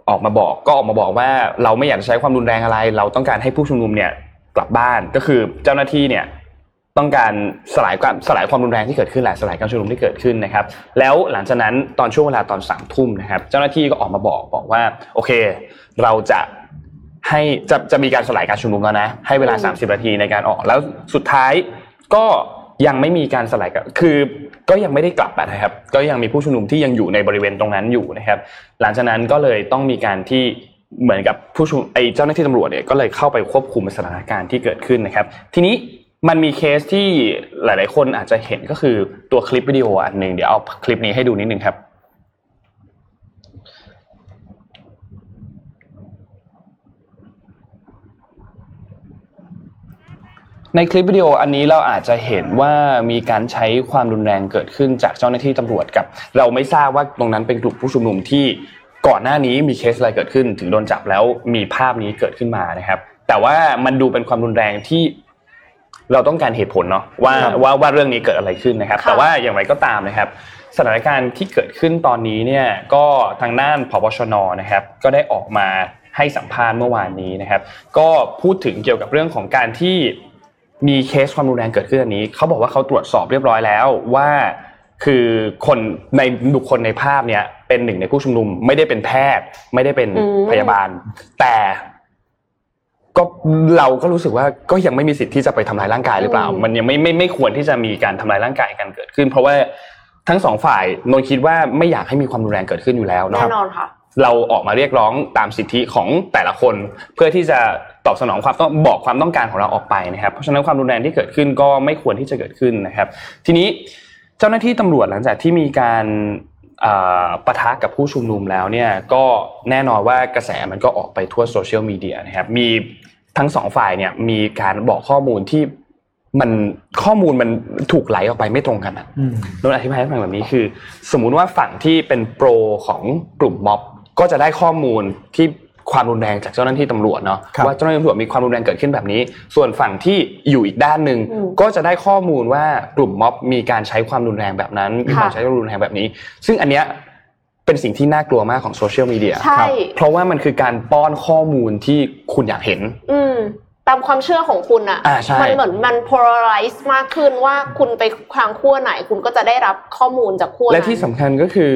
ออกมาบอกก็ออกมาบอกว่าเราไม่อยากจะใช้ความรุนแรงอะไร เราต้องการให้ผู้ชุมนุมเนี่ยกลับบ้านก็คือเจ้าหน้าที่เนี่ยต้องการสลายความสลายความรุนแรงที่เกิดขึ้นแหละสลายการชุมนุมที่เกิดขึ้นนะครับ แล้วหลังจากนั้นตอนช่วงเวลาตอนสามทุ่มนะครับ เจ้าหน้าที่ก็ออกมาบอกบอกว่า โอเค เราจะให้จะจะมีการสลายการชุมนุมแล้วนะ ให้เวลาอืม30นาทีในการออกแล้วสุดท้ายก็ ยังไม่มีการสลายกันคือก็ยังไม่ได้กลับนะครับ ก็ยังมีผู้ชุมนุมที่ยังอยู่ในบริเวณตรงนั้นอยู่นะครับ หลังจากนั้นก็เลยต้องมีการที่เหมือนกับผู้ชุมไอ้เจ้าหน้าที่ตำรวจเนี่ยก็เลยเข้าไปควบคุมสถานการณ์ที่เกิดขึ้นนะครับ ทีนี้มันมีเคสที่หลาย ๆ คนอาจจะเห็นก็คือตัวคลิปวิดีโออันหนึ่งเดี๋ยวเอาคลิปนี้ให้ดูนิดนึงครับ ในคลิปวิดีโออันนี้เราอาจจะเห็นว่ามีการใช้ความรุนแรงเกิดขึ้นจากเจ้าหน้าที่ตำรวจกับ เราไม่ทราบว่าตรงนั้นเป็นกลุ่มผู้ชุมนุมที่ก่อนหน้านี้มีเคสอะไรเกิดขึ้น ถึงโดนจับแล้วมีภาพนี้เกิดขึ้นมานะครับ แต่ว่ามันดูเป็นความรุนแรงที่เราต้องการเหตุผลเนาะว่าครับว่าว่าเรื่องนี้เกิดอะไรขึ้นนะครับค่ะแต่ว่าอย่างไรก็ตามนะครับ สถานการณ์ที่เกิดขึ้นตอนนี้เนี่ยก็ทางด้านพบชนนะครับ ก็ได้ออกมาให้สัมภาษณ์เมื่อวานนี้นะครับ ก็พูดถึงเกี่ยวกับเรื่องของการที่ มีเคสความรุนแรงเกิดขึ้นอันนี้เขาบอกว่าเขาตรวจสอบเรียบร้อยแล้วว่าคือคนในบุคคลในภาพเนี่ยเป็นหนึ่งในผู้ชุมนุม ไม่ได้เป็นแพทย์ ไม่ได้เป็นอืมพยาบาล แต่ก็เราก็รู้สึกว่าก็ยังไม่มีสิทธิ์ที่จะไปทำร้ายร่างกายหรือเปล่า มันยังไม่ไม่ไม่ควรที่จะมีการทำร้ายร่างกายกันเกิดขึ้น เพราะว่าทั้งสองฝ่ายนนท์คิดว่าไม่อยากให้มีความรุนแรงเกิดขึ้นอยู่แล้วเนาะแน่นอนค่ะ เราออกมาเรียกร้องตามสิทธิของแต่ละคน เพื่อที่จะตอบสนองความต้องบอกความต้องการของเราออกไปนะครับเพราะฉะนั้นความรุนแรงที่เกิดขึ้นก็ไม่ควรที่จะเกิดขึ้นนะครับ ทีนี้เจ้าหน้าที่ตำรวจหลังจากที่มีการปะทะกับผู้ชุมนุมแล้วเนี่ยก็แน่นอนว่ากระแสมันก็ออกไปทั่วโซเชียลมีเดียนะครับมีทั้งสองฝ่ายเนี่ยมีการบอกข้อมูลที่มันข้อมูลมันถูกไหลออกไปไม่ตรงกันอะโดนอธิบายให้ฟังแบบนี้คือ สมมุติว่าฝั่งที่เป็นโปรของกลุ่มม็อบ ก็จะได้ข้อมูลที่ความรุนแรงจากเจ้าหน้าที่ตำรวจเนาะว่าเจ้าหน้าที่ตำรวจมีความรุนแรงเกิดขึ้นแบบนี้ ส่วนฝั่งที่อยู่อีกด้านหนึ่งก็จะได้ข้อมูลว่ากลุ่มม็อบมีการใช้ความรุนแรงแบบนั้นมีความใช้ความรุนแรงแบบนี้ ซึ่งอันเนี้ยเป็นสิ่งที่น่ากลัวมากของโซเชียลมีเดียเพราะว่ามันคือการป้อนข้อมูลที่คุณอยากเห็นอืตามความเชื่อของคุณอะ่ะมันเหมือนมัน polarize มากขึ้นว่าคุณไปทางขั้วไหน คุณก็จะได้รับข้อมูลจากขั้วและที่สำคัญก็คือ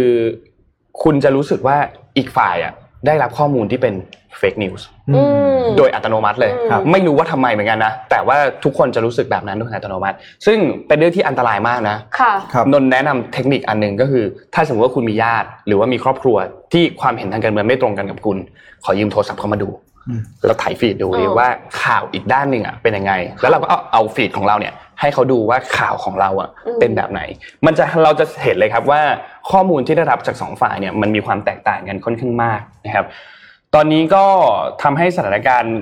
คุณจะรู้สึกว่าอีกฝ่ายอะได้รับข้อมูลที่เป็น fake news โดยอัตโนมัติเลย ไม่รู้ว่าทำไมเหมือนกันนะ แต่ว่าทุกคนจะรู้สึกแบบนั้นโดยอัตโนมัติ ซึ่งเป็นเรื่องที่อันตรายมากนะนนแนะนำเทคนิคอันหนึ่งก็คือ ถ้าสมมติว่าคุณมีญาติ หรือว่ามีครอบครัวที่ความเห็นทางการเมืองไม่ตรงกันกับคุณ ขอยืมโทรศัพท์เข้ามาดู แล้วถ่ายฟีดดูว่าข่าวอีกด้านหนึ่งอะเป็นยังไง แล้วเราก็เอาเอาฟีดของเราเนี่ย ให้เขาดูว่าข่าวของเราอะเป็นแบบไหน มันจะเราจะเห็นเลยครับว่าข้อมูลที่ได้รับจากสองฝ่ายเนี่ยมันมีความแตกต่างกันค่อนข้างมากนะครับ ตอนนี้ก็ทำให้สถานการณ์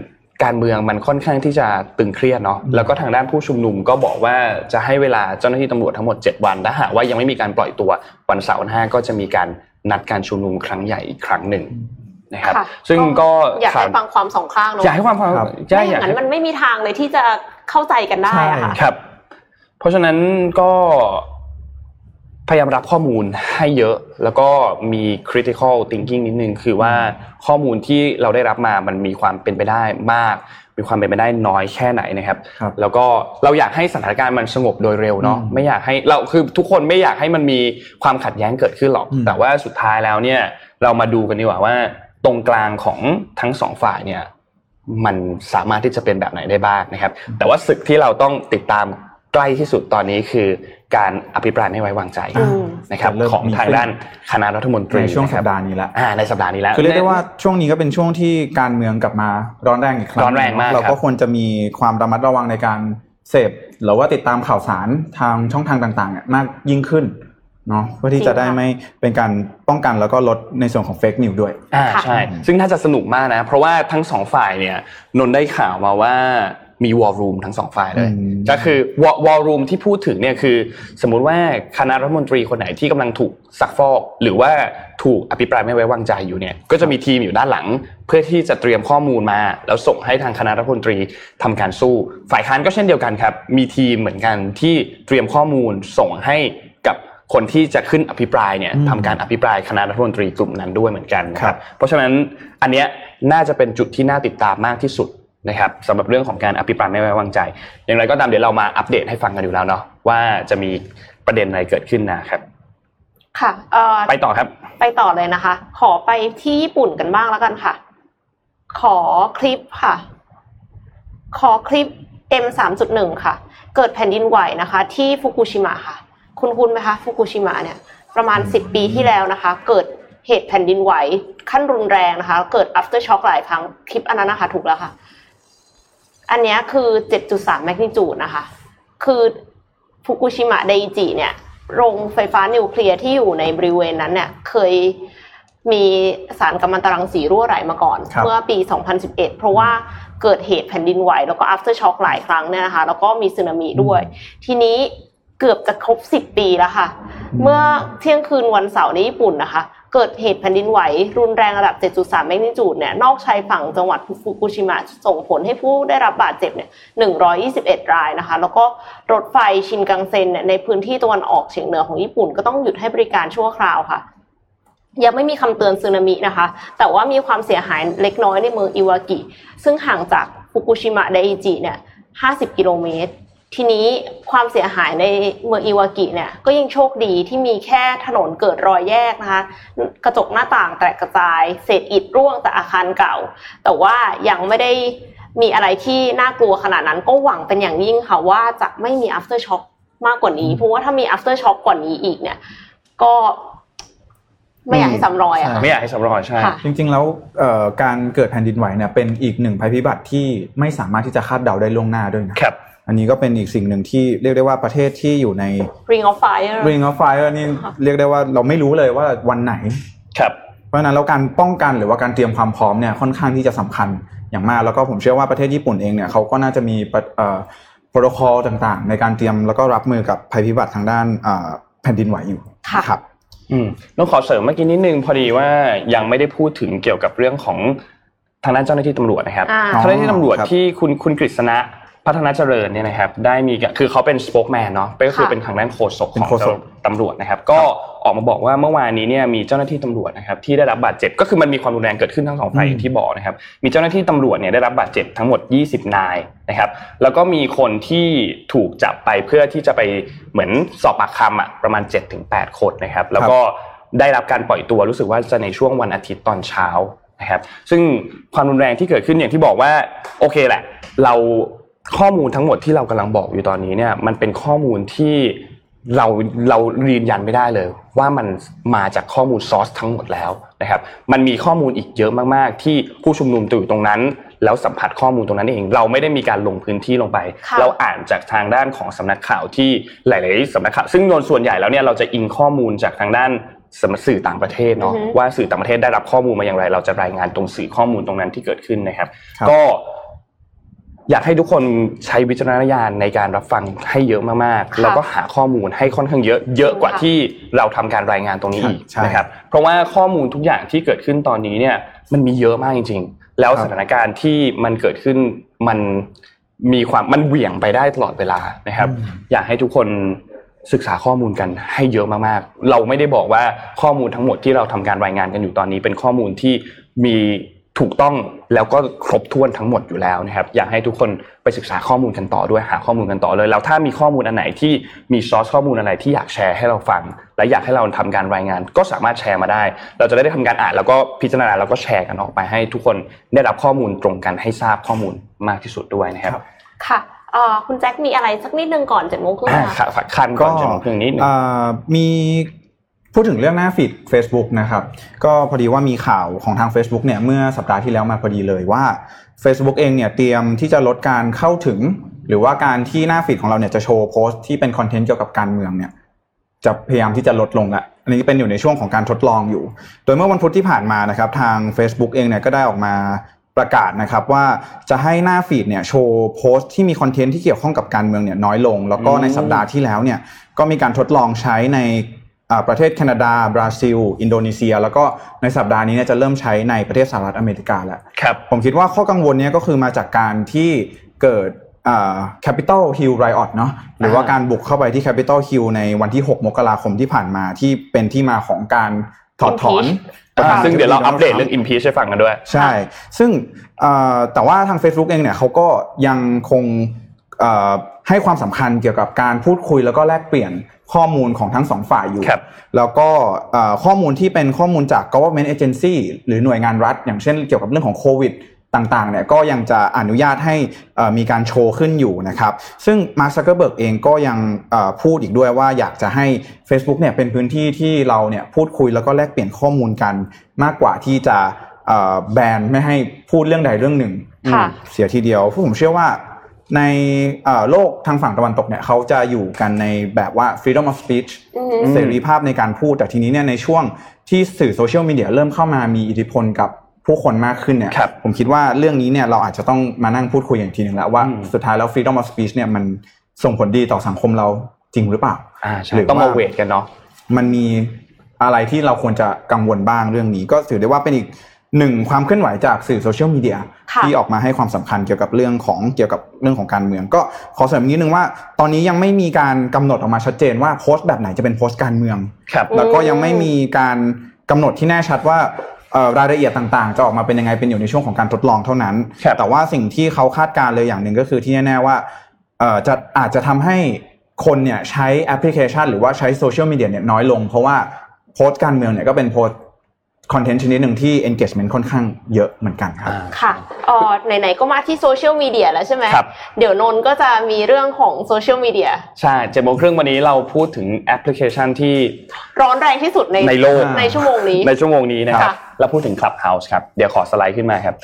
การเมืองมันค่อนข้างที่จะตึงเครียดเนาะแล้วก็ทางด้านผู้ชุมนุมก็บอกว่าจะให้เวลาเจ้าหน้าที่ตำรวจทั้งหมด 7 วันถ้าหากว่ายังไม่มีการปล่อยตัววันเสาร์วันห้าก็จะมีการนัดการชุมนุมครั้งใหญ่อีกครั้งหนึ่งนะครับ ซึ่งก็อยากให้ฟังความสองข้างเนาะอยากให้ความฟังไม่อย่างนั้นมันไม่มีทางเลยที่จะ เข้าใจกันได้อะค่ะครับ เพราะฉะนั้นก็พยายามรับข้อมูลให้เยอะแล้วก็มี critical thinking นิดนึงคือว่าข้อมูลที่เราได้รับมามันมีความเป็นไปได้มาก มีความเป็นไปได้น้อยแค่ไหนนะครับ แล้วก็เราอยากให้สถานการณ์มันสงบโดยเร็วเนาะไม่อยากให้เราคือทุกคนไม่อยากให้มันมีความขัดแย้งเกิดขึ้นหรอก แต่ว่าสุดท้ายแล้วเนี่ยเรามาดูกันดีกว่าว่า ตรงกลางของทั้งสองฝ่ายเนี่ย มันสามารถที่จะเป็นแบบไหนได้บ้างนะครับ แต่ว่าศึกที่เราต้องติดตามใกล้ที่สุดตอนนี้คือการอภิปรายไม่ไว้วางใจนะครับของทางด้านคณะรัฐมนตรีในช่วงสัปดาห์นี้แล้วในสัปดาห์นี้แล้วคือเรียกได้ว่าช่วงนี้ก็เป็นช่วงที่การเมืองกลับมาร้อนแรงอีกครั้งร้อนแรงมากเราก็ควรจะมีความระมัดระวังในการเสพหรือว่าติดตามข่าวสารทางช่องทางต่างๆมากยิ่งขึ้น เนาะเพื่อที่จะได้ไม่เป็นการป้องกันแล้วก็ลดในส่วนของเฟกนิวด้วยอ่าใช่ ซึ่งน่าจะสนุกมากนะ เพราะว่าทั้งสองฝ่ายเนี่ยนนได้ข่าวมาว่ามีวอลลุ่มทั้งสองฝ่ายเลย ก็คือวอลลุ่มที่พูดถึงเนี่ยคือ สมมุติว่าคณะรัฐมนตรีคนไหนที่กำลังถูกซักฟอก หรือว่าถูกอภิปรายไม่ไว้วางใจอยู่เนี่ย ก็จะมีทีมอยู่ด้านหลัง เพื่อที่จะเตรียมข้อมูลมา แล้วส่งให้ทางคณะรัฐมนตรีทำการสู้ ฝ่ายค้านก็เช่นเดียวกันครับ มีทีมเหมือนกันที่เตรียมข้อมูลส่งให้ คนที่จะขึ้นอภิปรายเนี่ยทำการอภิปรายคณะรัฐมนตรีกลุ่มนั้นด้วยเหมือนกันครับ เพราะฉะนั้นอันเนี้ยน่าจะเป็นจุดที่น่าติดตามมากที่สุดนะครับสำหรับเรื่องของการอภิปรายไม่ไว้วางใจ อย่างไรก็ตามเดี๋ยวเรามาอัปเดตให้ฟังกันอยู่แล้วเนาะว่าจะมีประเด็นอะไรเกิดขึ้นนะครับ ค่ะไปต่อครับ ไปต่อเลยนะคะ ขอไปที่ญี่ปุ่นกันบ้างแล้วกันค่ะ ขอคลิปค่ะ ขอคลิป M สามจุดหนึ่งค่ะ เกิดแผ่นดินไหวนะคะ ที่ฟุกุชิมะค่ะ คุณคุณไหมคะฟุกุชิมะเนี่ยประมาณ 10 ปีที่แล้วนะคะ เกิดเหตุแผ่นดินไหวขั้นรุนแรงนะคะ เกิด after shock หลายครั้งคลิปอันนั้นนะคะถูกแล้วค่ะ อันนี้คือ 7.3แมกนิจูดนะคะ คือฟุกุชิมะไดจิเนี่ยโรงไฟฟ้านิวเคลียร์ที่อยู่ในบริเวณนั้นเนี่ยเคยมีสารกัมมันตรังสีรั่วไหลมาก่อน เมื่อปี 2011 เพราะว่าเกิดเหตุแผ่นดินไหว แล้วก็ after shock หลายครั้งเนี่ยนะคะแล้วก็มีสึนามิด้วย ทีนี้ เกือบจะครบสิบปีแล้วค่ะ เมื่อเที่ยงคืนวันเสาร์ในญี่ปุ่นนะคะ เกิดเหตุแผ่นดินไหว รุนแรงระดับ 7.3 แมกนิจูดเนี่ยนอกชายฝั่งจังหวัดฟุกุชิมะส่งผลให้ผู้ได้รับบาดเจ็บเนี่ย 121 รายนะคะ แล้วก็รถไฟชินกังเซ็นเนี่ยในพื้นที่ตะวันออกเฉียงเหนือของญี่ปุ่นก็ต้องหยุดให้บริการชั่วคราวค่ะยังไม่มีคำเตือนสึนามินะคะ แต่ว่ามีความเสียหายเล็กน้อยในเมืองอิวากิ ซึ่งห่างจากฟุกุชิมะไดอิจิเนี่ย 50 กิโลเมตร ทีนี้ความเสียหายในเมืองอิวากิเนี่ยก็ยังโชคดีที่มีแค่ถนนเกิดรอยแยกนะคะ กระจกหน้าต่างแตกกระจาย เศษอิฐร่วงแต่อาคารเก่า แต่ว่ายังไม่ได้มีอะไรที่น่ากลัวขนาดนั้นก็หวังเป็นอย่างยิ่งค่ะว่าจะไม่มี after shock มากกว่านี้ เพราะว่าถ้ามี after shock กว่านี้อีกเนี่ย ก็ไม่อยากให้ซ้ำรอยอะใช่ไม่อยากให้สำรอยใช่ค่ะจริง ๆ แล้วเอ่อการเกิดแผ่นดินไหวเนี่ยเป็นอีกหนึ่งภัยพิบัติที่ไม่สามารถที่จะคาดเดาได้ล่วงหน้าด้วยนะครับ อันนี้ก็เป็นอีกสิ่งหนึ่งที่เรียกได้ว่าประเทศที่อยู่ใน ring of fire Ring of Fire นี่เรียกได้ว่าเราไม่รู้เลยว่าวันไหนครับเพราะฉะนั้นแล้วการป้องกันหรือว่าการเตรียมความพร้อมเนี่ยค่อนข้างที่จะสำคัญอย่างมากแล้วก็ผมเชื่อว่าประเทศญี่ปุ่นเองเนี่ยเขาก็น่าจะมีปะเอ่อโปรโตคอลต่างๆ ในการเตรียมแล้วก็รับมือกับภัยพิบัติทางด้านเอ่อแผ่นดินไหวอยู่ค่ะครับอืมต้องขอเสริมเมื่อกี้นิดนึงพอดีว่ายังไม่ได้พูดถึงเกี่ยวกับเรื่องของทางด้านเจ้าหน้าที่ตำรวจนะครับอ่าเจ้าหน้าที่ตำรวจครับที่คุณคุณกฤษณะ พัฒนาเจริญเนี่ยนะครับได้มีการคือเขาเป็นสป o อ e แมนเนาะก็คือค่ะเป็นทางด้านโฆษกเป็ขนองโฆษกตำรวจนะครับ ก็ออกมาบอกว่าเมื่อวานนี้เนี่ยมีเจ้าหน้าที่ตำรวจนะครับที่ได้รับบาดเจ็บก็คือมันมีความรุนแรงเกิดขึ้นทั้งสองฝ่ายอย่างที่บอกนะครับ มีเจ้าหน้าที่ตำรวจเนี่ยได้รับบาดเจ็บทั้งหมด 20 นายนะครับ แล้วก็มีคนที่ถูกจับไปเพื่อที่จะไปเหมือนสอบปากคำอะประมาณ 7-8 คนนะครับ แล้วก็ได้รับการปล่อยตัวรู้สึกว่าจะในช่วงวันอาทิตย์ตอนเช้านะครับ ซึ่งความรุนแรงที่เกิดขึ้นอย่างที่บอกว่าโอเคแหละ เรา ข้อมูลทั้งหมดที่เรากำลังบอกอยู่ตอนนี้เนี่ยมันเป็นข้อมูลที่เราเรายืนยันไม่ได้เลย ว่ามันมาจากข้อมูลซอสทั้งหมดแล้วนะครับ มันมีข้อมูลอีกเยอะมากๆ ที่ผู้ชุมนุมตัวอยู่ตรงนั้น แล้วสัมผัสข้อมูลตรงนั้นเอง เราไม่ได้มีการลงพื้นที่ลงไปค่ะเราอ่านจากทางด้านของสำนักข่าวที่หลาย ๆสำนักข่าวซึ่งโดยส่วนใหญ่แล้วเนี่ยเราจะอิงข้อมูลจากทางด้านสำนักสื่อต่างประเทศเนาะอือฮึว่าสื่อต่างประเทศได้รับข้อมูลมาอย่างไร เราจะรายงานตรงสื่อข้อมูลตรงนั้นที่เกิดขึ้นนะครับครับก็ อยากให้ทุกคนใช้วิจารณญาณในการรับฟังให้เยอะมากค่ะๆแล้วก็หาข้อมูลให้ค่อนข้างเยอะ เยอะกว่าค่ะที่เราทำการรายงานตรงนี้อีกใช่นะครับ เพราะว่าข้อมูลทุกอย่างที่เกิดขึ้นตอนนี้เนี่ยมันมีเยอะมากจริง ๆ แล้วครับสถานการณ์ที่มันเกิดขึ้นมันมีความมันเหวี่ยงไปได้ตลอดเวลานะครับ อยากให้ทุกคนศึกษาข้อมูลกันให้เยอะมากๆ เราไม่ได้บอกว่าข้อมูลทั้งหมดที่เราทำการรายงานกันอยู่ตอนนี้ เป็นข้อมูลที่มี ถูกต้องแล้วก็ครบถ้วนทั้งหมดอยู่แล้วนะครับ อยากให้ทุกคนไปศึกษาข้อมูลกันต่อด้วยหาข้อมูลกันต่อเลยแล้วถ้ามีข้อมูลอันไหนที่มีซอสข้อมูลอะไรที่อยากแชร์ให้เราฟัง และอยากให้เราทำการรายงาน ก็สามารถแชร์มาได้ เราจะได้ทำการอ่านแล้วก็พิจารณาแล้วก็แชร์กันออกไปให้ทุกคนได้รับข้อมูลตรงกันให้ทราบข้อมูลมากที่สุดด้วยนะครับค่ะเอ่อคุณแจ็คมีอะไรสักนิดนึงก่อนเจ็ดโมงครึ่งอ่าค่ะค่ะคันก่อนจะมาเรื่องนี้หนึ่งเอ่อมี พูดถึงเรื่องหน้าฟีด Facebook นะครับก็พอดีว่ามีข่าวของทาง Facebook เนี่ยเมื่อสัปดาห์ที่แล้วมาพอดีเลยว่า Facebook เองเนี่ยเตรียมที่จะลดการเข้าถึง หรือว่าการที่หน้าฟีดของเราเนี่ยจะโชว์โพสต์ที่เป็นคอนเทนต์เกี่ยวกับการเมืองเนี่ยจะพยายามที่จะลดลงละอันนี้เป็นอยู่ในช่วงของการทดลองอยู่ โดยเมื่อวันพุธที่ผ่านมานะครับทาง Facebook เองเนี่ยก็ได้ออกมาประกาศนะครับว่าจะให้หน้าฟีดเนี่ยโชว์โพสต์ที่มีคอนเทนต์ที่เกี่ยวข้องกับการเมืองเนี่ยน้อยลง แล้วก็ในสัปดาห์ที่แล้วเนี่ยก็มีการทดลองใช้ใน ประเทศแคนาดา บราซิล อินโดนีเซีย แล้วก็ในสัปดาห์นี้เนี่ยจะเริ่มใช้ในประเทศสหรัฐอเมริกาแล้วครับผมคิดว่าข้อกังวลเนี้ก็คือมาจากการที่เกิดอ่า Capital Hill Riot เนาะหรือว่าอ่าการบุกเข้าไปที่ Capital Hill ในวันที่ 6 มกราคมที่ผ่านมาที่เป็นที่มาของการถอดถอน Impeach ประธนซึ่งเดี๋ยวเราอัปเดต Trump เรื่อง impeach ให้ฟังกันด้วย ใช่ ซึ่งเอ่อแต่ว่าทาง Facebook เองเนี่ยเขาก็ยังคงเอ่อให้ความสำคัญเกี่ยวกับการพูดคุยแล้วก็แลกเปลี่ยน ข้อมูลของทั้งสองฝ่ายอยู่ครับแล้วก็เอ่อข้อมูลที่เป็นข้อมูลจาก government agency หรือหน่วยงานรัฐ อย่างเช่นเกี่ยวกับเรื่องของโควิดต่างๆเนี่ยก็ยังจะอนุญาตให้เอ่อมีการโชว์ขึ้นอยู่นะครับ ซึ่งมาร์คซักเกอร์เบิร์กเองก็ยังเอ่อพูดอีกด้วยว่าอยากจะให้ Facebook เนี่ยเป็นพื้นที่ที่เราเนี่ยพูดคุยแล้วก็แลกเปลี่ยนข้อมูลกันมากกว่าที่จะเอ่อแบนไม่ให้พูดเรื่องใดเรื่องหนึ่งค่ะเสียทีเดียวเพราะผมเชื่อว่า ในเอ่อโลกทางฝั่งตะวันตกเนี่ยเขาจะอยู่กันในแบบว่า freedom of speech อือฮึเสรีภาพในการพูด แต่ทีนี้เนี่ยในช่วงที่สื่อโซเชียลมีเดียเริ่มเข้ามามีอิทธิพลกับผู้คนมากขึ้นเนี่ยครับผมคิดว่าเรื่องนี้เนี่ยเราอาจจะต้องมานั่งพูดคุยอย่างทีหนึ่งแล้วว่าอืมสุดท้ายแล้ว freedom of speech เนี่ยมันส่งผลดีต่อสังคมเราจริงหรือเปล่าอ่าใช่หรือต้องมาว่าเวทกันเนาะมันมีอะไรที่เราควรจะกังวลบ้างเรื่องนี้ ก็ถือได้ว่าเป็นอีก หนึ่งความเคลื่อนไหวจากสื่อโซเชียลมีเดียค่ะที่ออกมาให้ความสำคัญเกี่ยวกับเรื่องของเกี่ยวกับเรื่องของการเมือง ก็ขอเสริมนิดนึงว่า ตอนนี้ยังไม่มีการกำหนดออกมาชัดเจนว่าโพสต์แบบไหนจะเป็นโพสต์การเมืองครับแล้วก็ยังไม่มีการกำหนดที่แน่ชัดว่าเอ่อรายละเอียดต่างๆ จะออกมาเป็นยังไงเป็นอยู่ในช่วงของการทดลองเท่านั้นครับแต่ว่าสิ่งที่เขาคาดการณ์เลยอย่างหนึ่งก็คือที่แน่ๆว่าเอ่อจะอาจจะทำให้คนเนี่ยใช้แอปพลิเคชัน หรือว่าใช้โซเชียลมีเดียเนี่ยน้อยลง เพราะว่าโพสต์การเมืองเนี่ยก็เป็นโพสต์ คอนเทนต์ชนิดหนึ่งที่ engagement ค่อนข้างเยอะเหมือนกันครับ ค่ะเอ๋อไหนๆก็มาที่โซเชียลมีเดียแล้วใช่ไหมครับ เดี๋ยวนนท์ก็จะมีเรื่องของโซเชียลมีเดีย ใช่เจ็ดโมงครึ่งวันนี้เราพูดถึงแอปพลิเคชันที่ร้อนแรงที่สุดในในโลกในชั่วโมงนี้ ในชั่วโมงนี้นะครับค่ะเราพูดถึง Clubhouse ครับ เดี๋ยวขอสไลด์ขึ้นมาครับ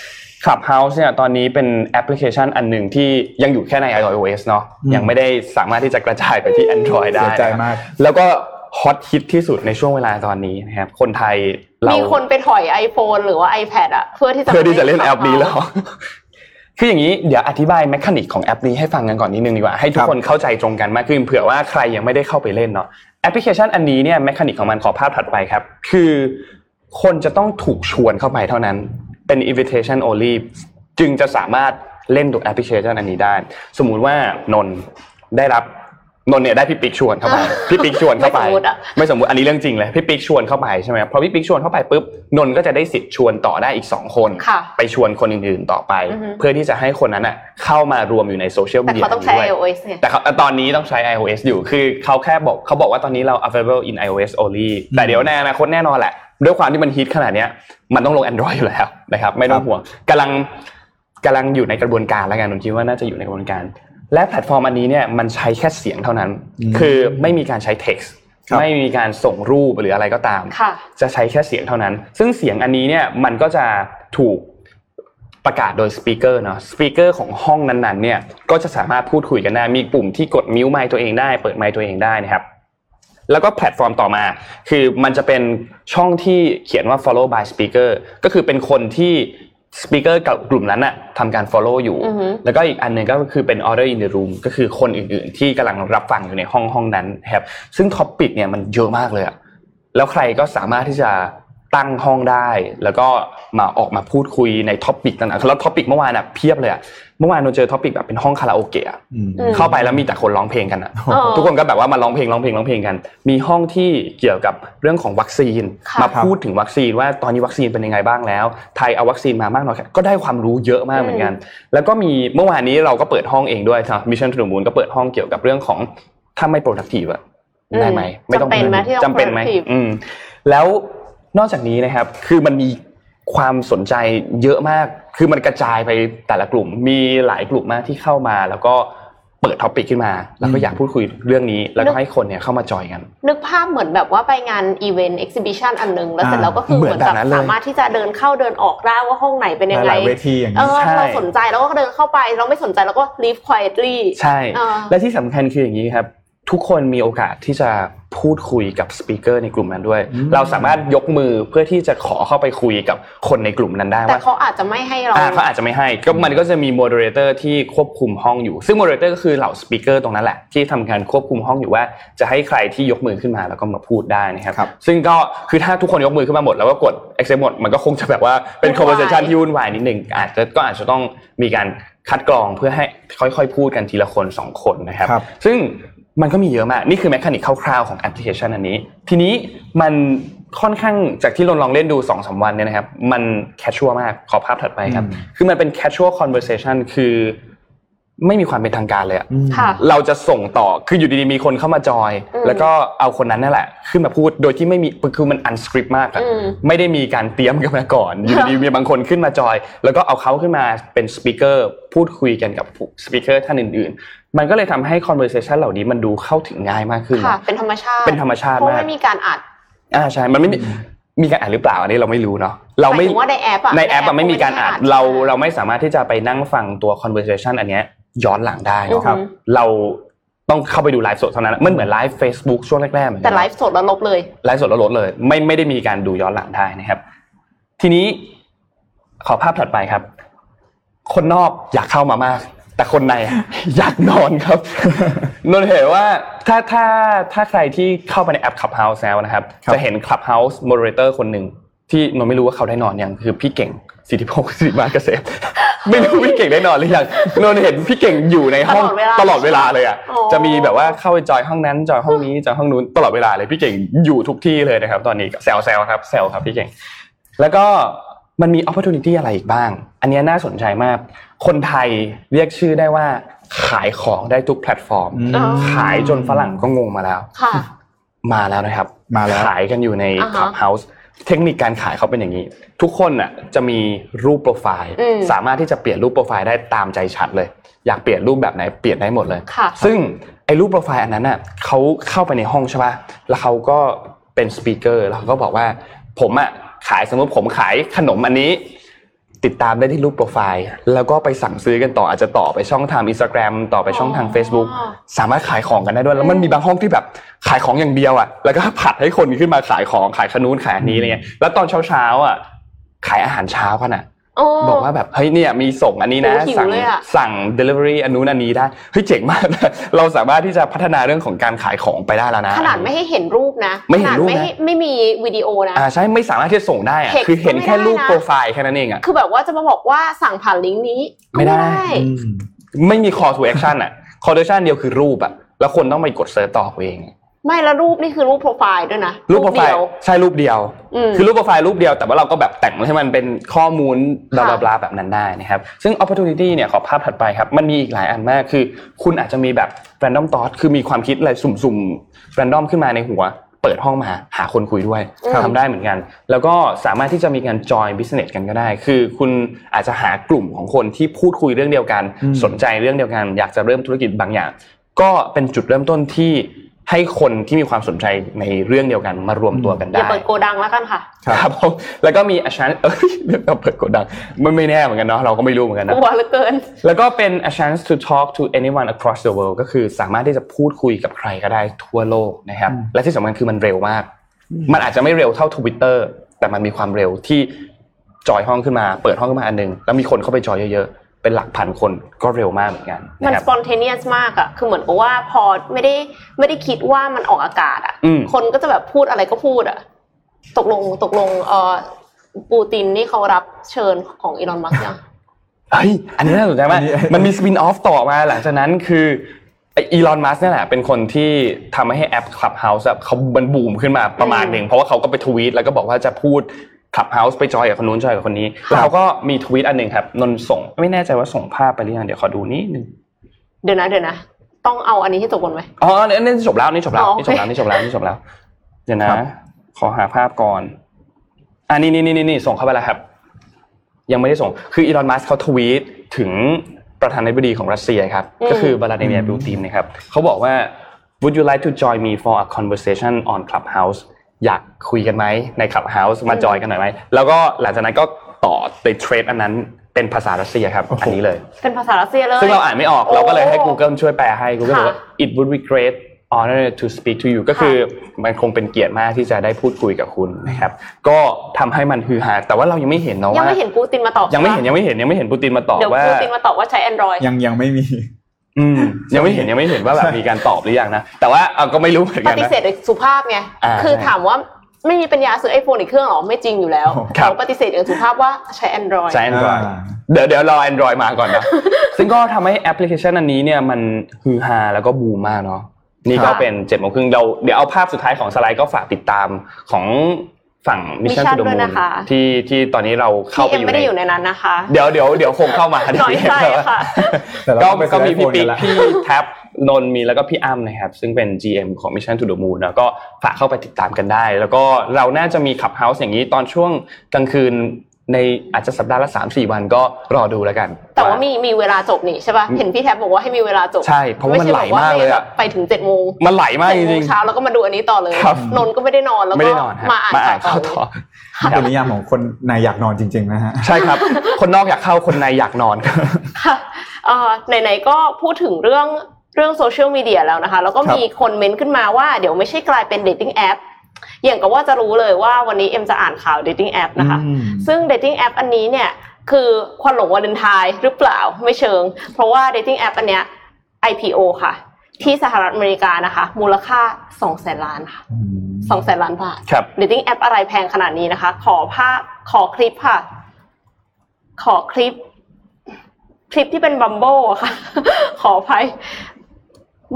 Clubhouse เนี่ยตอนนี้เป็นแอปพลิเคชันอันหนึ่งที่ยังอยู่แค่ใน iOS เนาะอืมยังไม่ได้สามารถที่จะกระจายไปที่ Android ได้เสียใจนะครับมาก แล้วก็ฮอตฮิตที่สุดในช่วงเวลาตอนนี้นะครับ คนไทยเรา มีคนไปถอย iPhone หรือว่า iPad อะเพื่อที่จะเพื่อที่จะเล่นแอปนี้แล้ว Clubhouse คืออย่างนี้เดี๋ยวอธิบาย mechanic ของแอปนี้ให้ฟังกันก่อนนิดนึงดีกว่าให้ทุกครับคนเข้าใจตรงกันมากขึ้นเผื่อว่าใครยังไม่ได้เข้าไปเล่นเนาะแอปพลิเคชันอันนี้เนี่ย mechanic ของมันขอภาพถัดไปครับ คือคนจะต้องถูกชวนเข้าไปเท่านั้นเป็น invitation only จึงจะสามารถเล่นตัวแอปพลิเคชันอันนี้ได้ สมมุติว่านนท์ได้รับ นนท์เนี่ยได้พี่ปิ๊กชวนเข้าไปพี่ปิ๊กชวนเข้าไปไม่สมมุติอะไม่สมมติอันนี้เรื่องจริงเลยพี่ปิ๊กชวนเข้าไปใช่ไหมพอพี่ปิ๊กชวนเข้าไปปุ๊บนนท์ก็จะได้สิทธิ์ชวนต่อได้อีกสองคนค่ะไปชวนคนอื่นๆต่อไปอือฮึเพื่อที่จะให้คนนั้นอะเข้ามารวมอยู่ในโซเชียลแต่มีเดียเขาต้องใช้ด้วย iOS ไงแต่เขาตอนนี้ต้องใช้ iOS อยู่คือเขาแค่บอกเขาบอกว่าตอนนี้เรา available in iOS only แต่เดี๋ยวในอนาคตแน่นอนแหละ ด้วยความที่มันฮิตขนาดเนี้ยมันต้องลง Android อยู่แล้วนะครับไม่ต้องห่วงกำลังกำลังอยู่ในกระบวนการแล้วกันผมคิดว่าน่าจะอยู่ในกระบวนการ และแพลตฟอร์มอันนี้เนี่ยมันใช้แค่เสียงเท่านั้นอืมคือไม่มีการใช้ text ครับไม่มีการส่งรูปหรืออะไรก็ตามค่ะจะใช้แค่เสียงเท่านั้น ซึ่งเสียงอันนี้เนี่ยมันก็จะถูกประกาศโดย speaker เนาะ speaker ของห้องนั้นๆเนี่ยก็จะสามารถพูดคุยกันได้มีปุ่มที่กด mute ไมค์ตัวเองได้ เปิดไมค์ตัวเองได้นะครับแล้วก็แพลตฟอร์มต่อมา คือมันจะเป็นช่องที่เขียนว่า followed by speaker ก็คือเป็นคนที่ speaker กับกลุ่มนั้นน่ะทำการ follow อยู่อือฮึแล้วก็อีกอันหนึ่งก็คือเป็น others in the room ก็คือคนอื่นๆ ที่กำลังรับฟังอยู่ในห้องห้องนั้นนะครับซึ่ง topic เนี่ยมันเยอะมากเลยอะแล้วใครก็สามารถที่จะ ตั้งห้องได้ แล้วก็มาออกมาพูดคุยใน topic ต่างๆแล้ว topic เมื่อวานอะเพียบเลยอะเมื่อวานเราเจอ topic แบบเป็นห้องคาราโอเกะอะอืมอืมเข้าไปแล้วมีแต่คนร้องเพลงกันอะอ๋อทุกคนก็แบบว่ามาร้องเพลงร้องเพลงร้องเพลงกัน มีห้องที่เกี่ยวกับเรื่องของวัคซีนค่ะมาพูดถึงวัคซีนว่าตอนนี้วัคซีนเป็นยังไงบ้างแล้ว ไทยเอาวัคซีนมามากน้อยแค่ก็ได้ความรู้เยอะมากเหมือนกัน แล้วก็มีเมื่อวานนี้เราก็เปิดห้องเองด้วยครับ Mission To The Moon ก็เปิดห้องเกี่ยวกับเรื่องของถ้าไม่ productive อะอืมได้ไหมไม่ต้องจำเป็นไหมที่ต้องจำเป็นไหม productive อืมแล้ว นอกจากนี้นะครับคือมันมีความสนใจเยอะมาก คือมันกระจายไปแต่ละกลุ่ม มีหลายกลุ่มมากที่เข้ามา แล้วก็เปิด topic ขึ้นมา แล้วก็อยากพูดคุยเรื่องนี้ แล้วก็ให้คนเนี่ยเข้ามาจอยกัน นึกภาพเหมือนแบบว่าไปงานอีเวนต์ exhibition อันหนึ่ง แล้วเสร็จอ่าแล้วก็คือเหมือนเหอมืนอนกับแบบนั้นเลยสามารถที่จะเดินเข้าเดินออกได้ว่าห้องไหนเป็นยังไงหลายๆเวทีอย่างเอนี้เออใช่เราสนใจแล้วก็เดินเข้าไป เราไม่สนใจแล้วก็ leave quietly ใช่อ่าและที่สำคัญคืออย่างนี้ครับ ทุกคนมีโอกาสที่จะ พูดคุยกับ speaker ในกลุ่มนั้นด้วยอืมเราสามารถยกมือเพื่อที่จะขอเข้าไปคุยกับคนในกลุ่มนั้นได้แต่ว่าเขาอาจจะไม่ให้เราอ่าเขาอาจจะไม่ให้ก็มันก็จะมี moderator ที่ควบคุมห้องอยู่ ซึ่ง moderator ก็คือเหล่า speaker ตรงนั้นแหละที่ทำการควบคุมห้องอยู่ว่าจะให้ใครที่ยกมือขึ้นมาแล้วก็มาพูดได้นะครับครับ ซึ่งก็คือถ้าทุกคนยกมือขึ้นมาหมดแล้วก็กด accept หมดมันก็คงจะแบบว่าเป็นวุ่นวาย conversation ที่วุ่นวายนิดหนึ่งอาจจะก็อาจจะต้องมีการคัดกรองเพื่อให้ค่อยๆ พูดกันทีละคนสองคนนะครับครับซึ่ง มันก็มีเยอะมาก นี่คือ mechanic คร่าวๆของแอปพลิเคชันอันนี้ ทีนี้มันค่อนข้างจากที่เราลองเล่นดู2อสวันเนี่ยนะครับ มัน casual มาก ขอภาพถัดไปครับอืมคือมันเป็น casual conversation คือไม่มีความเป็นทางการเลยอะอืมค่ะเราจะส่งต่อ คืออยู่ดีๆมีคนเข้ามาจอยอืมแล้วก็เอาคนนั้นนั่นแหละ ขึ้นมาพูด โดยที่ไม่มี คือมัน unscripted มากอะอืมไม่ได้มีการเตรียมกันมาก่อน อยู่ดีๆมีบางคนขึ้นมาจอย แล้วก็เอาเขาขึ้นมาเป็น speaker พูดคุยกันกับ speaker ท่านอื่น ๆ มันก็เลยทำให้ conversation เหล่านี้มันดูเข้าถึงง่ายมากขึ้นค่ะเป็นธรรมชาติเป็นธรรมชาติเพราะมากไม่มีการอัดอ่าใช่มันไม่มีมีการอัดหรือเปล่าอันนี้เราไม่รู้เนาะเราไม่หมายถึงว่าในแอปอะในแอปอะไม่มีการอ่านไม่ได้อ่านเราเราไม่สามารถที่จะไปนั่งฟังตัว conversation อันเนี้ยย้อนหลังได้อือเนาะฮึเราต้องเข้าไปดูไลฟ์สดเท่านั้นมันเหมือนไลฟ์ Facebook ช่วงแรกๆเหมือนกัแต่ไลฟ์สดแล้วลบเลยไลฟ์สดแล้วลบเลย ไม่ไม่ได้มีการดูย้อนหลังได้นะครับ ทีนี้ขอภาพถัดไปครับ คนนอกอยากเข้ามามาก แต่คนในอะอยากนอนครับนนท์เห็นว่าถ้าถ้าถ้าใครที่เข้าไปในแอป Clubhouse แล้วนะครับครับจะเห็น Clubhouse Moderator คนหนึ่งที่นนท์ไม่รู้ว่าเขาได้นอนยังคือพี่เก่งสิทธิพงศ์สิริมาเกษมไม่รู้พี่เก่งได้นอนหรือยังนนท์เห็นพี่เก่งอยู่ในห้องตลอดเวลาตลอดเวลาเลยอะอ๋อจะมีแบบว่าเข้าไปจอยห้องนั้นจอยห้องนี้จอยห้องนู้นตลอดเวลาเลยพี่เก่งอยู่ทุกที่เลยนะครับ ตอนนี้แซวแซวครับแซวครับพี่เก่ง แล้วก็มันมี opportunity อะไรอีกบ้าง อันเนี้ยน่าสนใจมาก คนไทยเรียกชื่อได้ว่า ขายของได้ทุกแพลตฟอร์มอืมอ๋อขายจนฝรั่งก็งงมาแล้วค่ะมาแล้วนะครับ มาแล้วขายกันอยู่ในอ่าฮะ Clubhouse เทคนิคการขายเขาเป็นอย่างนี้ ทุกคนอะจะมีรูปโปรไฟล์อืมสามารถที่จะเปลี่ยนรูปโปรไฟล์ได้ตามใจฉันเลย อยากเปลี่ยนรูปแบบไหนเปลี่ยนได้หมดเลยค่ะซึ่งไอ้รูปโปรไฟล์อันนั้นน่ะเขาเข้าไปในห้องใช่ป่ะแล้วเขาก็เป็นสปีกเกอร์แล้วเขาก็บอกว่า ผมอะขายสมมติผมขายขนมอันนี้ ติดตามได้ที่รูปโปรไฟล์ แล้วก็ไปสั่งซื้อกันต่ออาจจะต่อไปช่องทางอินสตาแกรมต่อไปช่องทาง Facebook อ๋อสามารถขายของกันได้ด้วย แล้วมันมีบางห้องที่แบบขายของอย่างเดียวอะแล้วก็ผัดให้คนขึ้นมาขายของขายขนุนขายอันนี้อะไรเงี้ยแล้วตอนเช้าๆอะขายอาหารเช้ากันอะโอ้ บอกว่าแบบเฮ้ยเนี่ยมีส่งอันนี้นะโอ้หิวสั่งเลยอะสั่ง delivery อันนู้นอันนี้ได้เฮ้ยเจ๋งมากนะเราสามารถที่จะพัฒนาเรื่องของการขายของไปได้แล้วนะ ขนาดไม่ให้เห็นรูปนะ ไม่เห็นรูปนะขนาดไม่ให้ไม่มีวิดีโอนะอ่าใช่ไม่สามารถที่จะส่งได้อะ Text คือเห็นแค่รูปก็ไม่ได้นะโปรไฟล์แค่นั้นเองอะคือแบบว่าจะมาบอกว่าสั่งผ่านลิงก์นี้ก็ไม่ได้อืมไม่มี call to action อะ call to action เดียวคือรูปอะแล้วคนต้องไปกด search ต่อเอาเอง ไม่แล้วรูปนี่คือรูปโปรไฟล์ด้วยนะรูปโปรไฟเดียวใช่รูปเดียวอืมคือรูปโปรไฟล์รูปเดียวแต่ว่าเราก็แบบแต่งให้มันเป็นข้อมูลบลาค่ะบลาแบบนั้นได้นะครับซึ่ง opportunity เนี่ยขอภาพถัดไปครับมันมีอีกหลายอันมากคือ คุณอาจจะมีแบบ random thought คือมีความคิดอะไรสุ่มๆ random ขึ้นมาในหัว เปิดห้องมาหาคนคุยด้วยครับทำได้เหมือนกัน แล้วก็สามารถที่จะมีการ join business กันก็ได้ คือคุณอาจจะหากลุ่มของคนที่พูดคุยเรื่องเดียวกันอืมสนใจเรื่องเดียวกัน อยากจะเริ่มธุรกิจบางอย่าง ก็เป็นจุดเริ่มต้นที่ ให้คนที่มีความสนใจในเรื่องเดียวกันมารวมตัวกันอได้ย่าเปิดโกดังแล้วกันค่ะครับผมแล้วก็มี a chance เอ้ยเรื่องเราเปิดกดดังมันไม่แน่เหมือนกันเนาะเราก็ไม่รู้เหมือนกันกนะลัวเหลือเกิน แล้วก็เป็น a chance to talk to anyone across the world ก็คือสามารถที่จะพูดคุยกับใครก็ได้ทั่วโลกนะครับและที่สำคัญคือมันเร็วมาก มันอาจจะไม่เร็วเท่า Twitter แต่มันมีความเร็วที่จอยห้องขึ้นมา เปิดห้องขึ้นมาอันหนึงแล้วมีคนเข้าไปจอยเยอะๆ เป็นหลักพันคนก็เร็วมากเหมือนกันมันนะครับ spontaneous มากอะคือเหมือนกับว่าพอไม่ได้ไม่ได้คิดว่ามันออกอากาศอะอืมคนก็จะแบบพูดอะไรก็พูดอะตกลงตกลงเอ่อปูตินนี่เขารับเชิญของอีลอนมัสก์ยังเฮ้ยอันนี้น่าสนใจมากอันนี้มันมี spin-off ต่อมาหลังจากนั้นคือไออีลอนมัสก์เนี่ยแหละเป็นคนที่ทำให้แอป Clubhouse อะเขามันบูมขึ้นมาประมาณหนึ่งเพราะว่าเขาก็ไปทวีตแล้วก็บอกว่าจะพูด Clubhouse ไปจอยกับคนนู้นจอยกับคนนี้ แล้วเขาก็มีทวีตอันหนึ่งครับนนท์ส่งไม่แน่ใจว่าส่งภาพไปหรือยังเดี๋ยวขอดูนิดนึงเดี๋ยวนะเดี๋ยวนะต้องเอาอันนี้ให้จบก่อนไหมอ๋ออันนี้จบแล้วนี่จบแล้วอ๋อนี่จบแล้วนี่จบแล้วนี่จบแล้วเดี๋ยวนะครับขอหาภาพก่อนอ่านี่นี่นี่นี่ส่งเข้าไปแล้วครับ ยังไม่ได้ส่ง คืออีลอนมัสเขาทวีตถึงประธานาธิบดีของรัสเซียครับอืมก็คือบลาดิเมียร์ปูตินนะครับเขาบอกว่า Would you like to join me for a conversation on Clubhouse อยากคุยกันไหมใน Clubhouse มาจอยกันหน่อยไหมแล้วก็หลังจากนั้นก็ต่อในเทรดอันนั้นเป็นภาษารัสเซียครับอันนี้เลย เป็นภาษารัสเซียเลยซึ่งเราอ่านไม่ออกโอ้เราก็เลยให้ Google ช่วยแปลให้ Google ค่ะบอกว่า it would be great honor to speak to you ก็คือมันคงเป็นเกียรติมากที่จะได้พูดคุยกับคุณนะครับก็ทำให้มันฮือฮาแต่ว่าเรายังไม่เห็นเนาะยังว่าไม่เห็นปูตินมาตอบยังไม่เห็นใช่ยังไม่เห็นยังไม่เห็นปูตินมาตอบเดี๋ยวว่าปูตินมาตอบว่าใช้ Android ยังยังไม่มี อืมยังไม่เห็นยังไม่เห็นว่าแบบมีการตอบหรือยังนะแต่ว่าเอาก็ไม่รู้เหมือนปกันฏินะเสธโดยสุภาพไงอ่าคือใช่ถามว่าไม่มีปัญญาซื้อไอโฟนอีกเครื่องหรอไม่จริงอยู่แล้วครับเขาปฏิเสธอย่างสุภาพว่าใช้ Android ใช้ Android อ่าเดี๋ยวเดี๋ยวรอ Android มาก่อนนะซึ่งก็ทำให้แอปพลิเคชันอันนี้เนี่ยมันฮือฮาแล้วก็บูมมากเนาะนี่ก็ค่ะเป็นเจ็ดโมงครึ่งเราเดี๋ยวเอาภาพสุดท้ายของสไลด์ก็ฝากติดตามของ ฝั่ง Mission Mission to the ด้วย Moon นะคะที่ที่ตอนนี้เราเข้าพี่ไปเอ็อมยู่ไม่ในได้อยู่ในนั้นนะคะ เดี๋ยวเดี๋ยวเดี๋ยวคงเข้ามาน้อยใจค่ะแต่เราก็ต้องไปก็มีพี่ซื้อปิ๊ก iPhone กันละพี่แท็บนนท์มีแล้วก็พี่อ้ำนะครับ ซึ่งเป็น GM ของ Mission to the Moon แล้วก็ฝากเข้าไปติดตามกันได้ แล้วก็เราน่าจะมีขับเฮาส์อย่างนี้ตอนช่วงกลางคืน ในอาจจะสัปดาห์ละ3 4วันก็รอดูแล้วกัน แต่ว่ามีมีเวลาจบนี่ใช่ป่ะเห็นพี่แท็บบอกว่าให้มีเวลาจบใช่เพราะว่ามันไหลมากเลยอะไใช่แบบว่ไปถึงเจ็ดโมงมันไหลมากเจ็ดจโมริงงเช้าแล้วก็มาดูอันนี้ต่อเลยครับนนท์ก็ไม่ได้นอนแล้วๆไม่ก็ได้นอนฮะมาอ่านมาอ่านข่าข่าววต่ต่ออเป็นนิยามของคนนายอยากนอนจริง ๆ นะฮะใช่ครับ คนนอกอยากเข้าคนในอยากนอนค่ะเอ่อไหนๆก็พูดถึงเรื่องเรื่องโซเชียลมีเดียแล้วนะคะ แล้วก็ครับมีคนเม้นต์ขึ้นมาว่าเดี๋ยวไม่ใช่กลายเป็น dating app อย่างกับว่าจะรู้เลยว่าวันนี้เอ็มจะอ่านข่าว dating app นะคะอืมซึ่ง dating app อันนี้เนี่ยคือควันหลงวาเลนไทน์หรือเปล่าไม่เชิง เพราะว่า dating app อันเนี้ย IPO ค่ะ ที่สหรัฐอเมริกานะคะ มูลค่า2แสนล้านค่ะอืมสองแสนล้านบาทครับ dating app อะไรแพงขนาดนี้นะคะ ขอภาพขอคลิปค่ะ ขอคลิป คลิปที่เป็น Bumble ค่ะ ขออภัย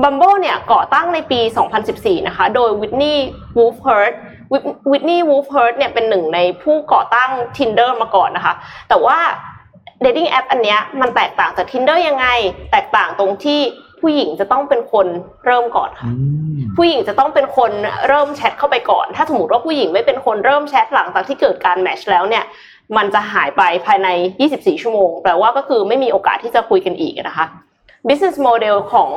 Bumble เนี่ยก่อตั้งในปี 2014 นะคะ โดยวิทนีย์วูฟเฮิร์ตวิทนีย์วูฟเฮิร์ตเนี่ยเป็นหนึ่งในผู้ก่อตั้ง Tinder มาก่อนนะคะ แต่ว่า dating app อันเนี้ยมันแตกต่างจาก Tinder ยังไง แตกต่างตรงที่ผู้หญิงจะต้องเป็นคนเริ่มก่อนค่ะ ผู้หญิงจะต้องเป็นคนเริ่มแชทเข้าไปก่อน ถ้าสมมติว่าผู้หญิงไม่เป็นคนเริ่มแชทหลังจากที่เกิดการ match แล้วเนี่ยมันจะหายไปภายใน 24 ชั่วโมง แปลว่าก็คือไม่มีโอกาสที่จะคุยกันอีกนะคะ business model ของ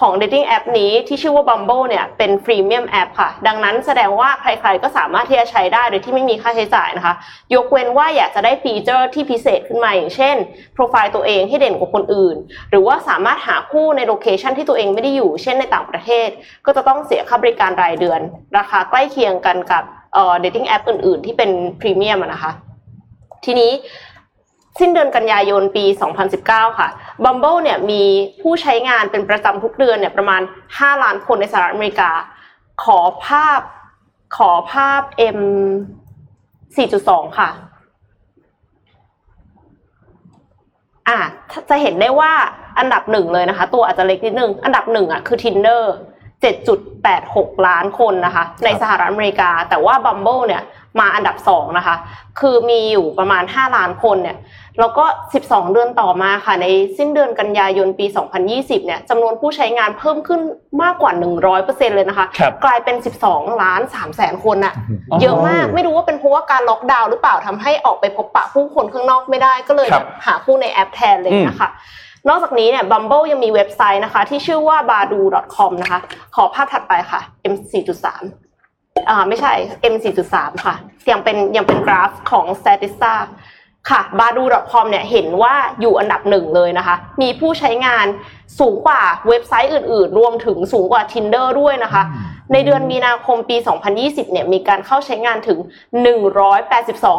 ของ dating app นี้ที่ชื่อว่า Bumble เนี่ยเป็น freemium app ค่ะ ดังนั้นแสดงว่าใครๆก็สามารถที่จะใช้ได้โดยที่ไม่มีค่าใช้จ่ายนะคะ ยกเว้นว่าอยากจะได้ฟีเจอร์ที่พิเศษขึ้นมาอย่างเช่น โปรไฟล์ตัวเองให้เด่นกว่าคนอื่น หรือว่าสามารถหาคู่ใน location ที่ตัวเองไม่ได้อยู่ เช่นในต่างประเทศ ก็จะต้องเสียค่าบริการรายเดือน ราคาใกล้เคียงกันกับเอ่อ dating app อื่นๆ ที่เป็นพรีเมียมนะคะทีนี้ สิ้นเดือนกันยายนปี 2019 ค่ะ Bumble เนี่ยมีผู้ใช้งานเป็นประจำทุกเดือนเนี่ยประมาณ 5 ล้านคนในสหรัฐอเมริกา ขอภาพขอภาพ M 4.2 ค่ะ อะจะเห็นได้ว่าอันดับหนึ่งเลยนะคะ ตัวอาจจะเล็กนิดนึง อันดับหนึ่งอะคือ Tinder 7.86 ล้านคนนะคะ ในสหรัฐอเมริกา แต่ว่า Bumble เนี่ยมาอันดับสองนะคะ คือมีอยู่ประมาณ 5 ล้านคนเนี่ยแล้วก็ 12 เดือนต่อมาค่ะ ในสิ้นเดือนกันยายนปี 2020 เนี่ยจำนวนผู้ใช้งานเพิ่มขึ้นมากกว่า 100%เลยนะคะครับกลายเป็น 12 ล้าน3แสนคนน่ะอ๋อเยอะมากไม่รู้ว่าเป็นเพราะว่าการล็อกดาวน์หรือเปล่าทำให้ออกไปพบปะผู้คนข้างนอกไม่ได้ก็เลยครับหาคู่ในแอปแทนเลยนะคะ นอกจากนี้เนี่ย Bumble ยังมีเว็บไซต์นะคะ ที่ชื่อว่า badu.com นะคะ ขอภาพถัดไปค่ะ M 4.3อ่าไม่ใช่ M 4.3ค่ะ ยังเป็นยังเป็นกราฟของ Statista ค่ะ badu.com เนี่ยเห็นว่าอยู่อันดับหนึ่งเลยนะคะ มีผู้ใช้งานสูงกว่าเว็บไซต์อื่น ๆ รวมถึงสูงกว่า Tinder ด้วยนะคะ ในเดือนมีนาคมปี 2020 เนี่ยมีการเข้าใช้งานถึง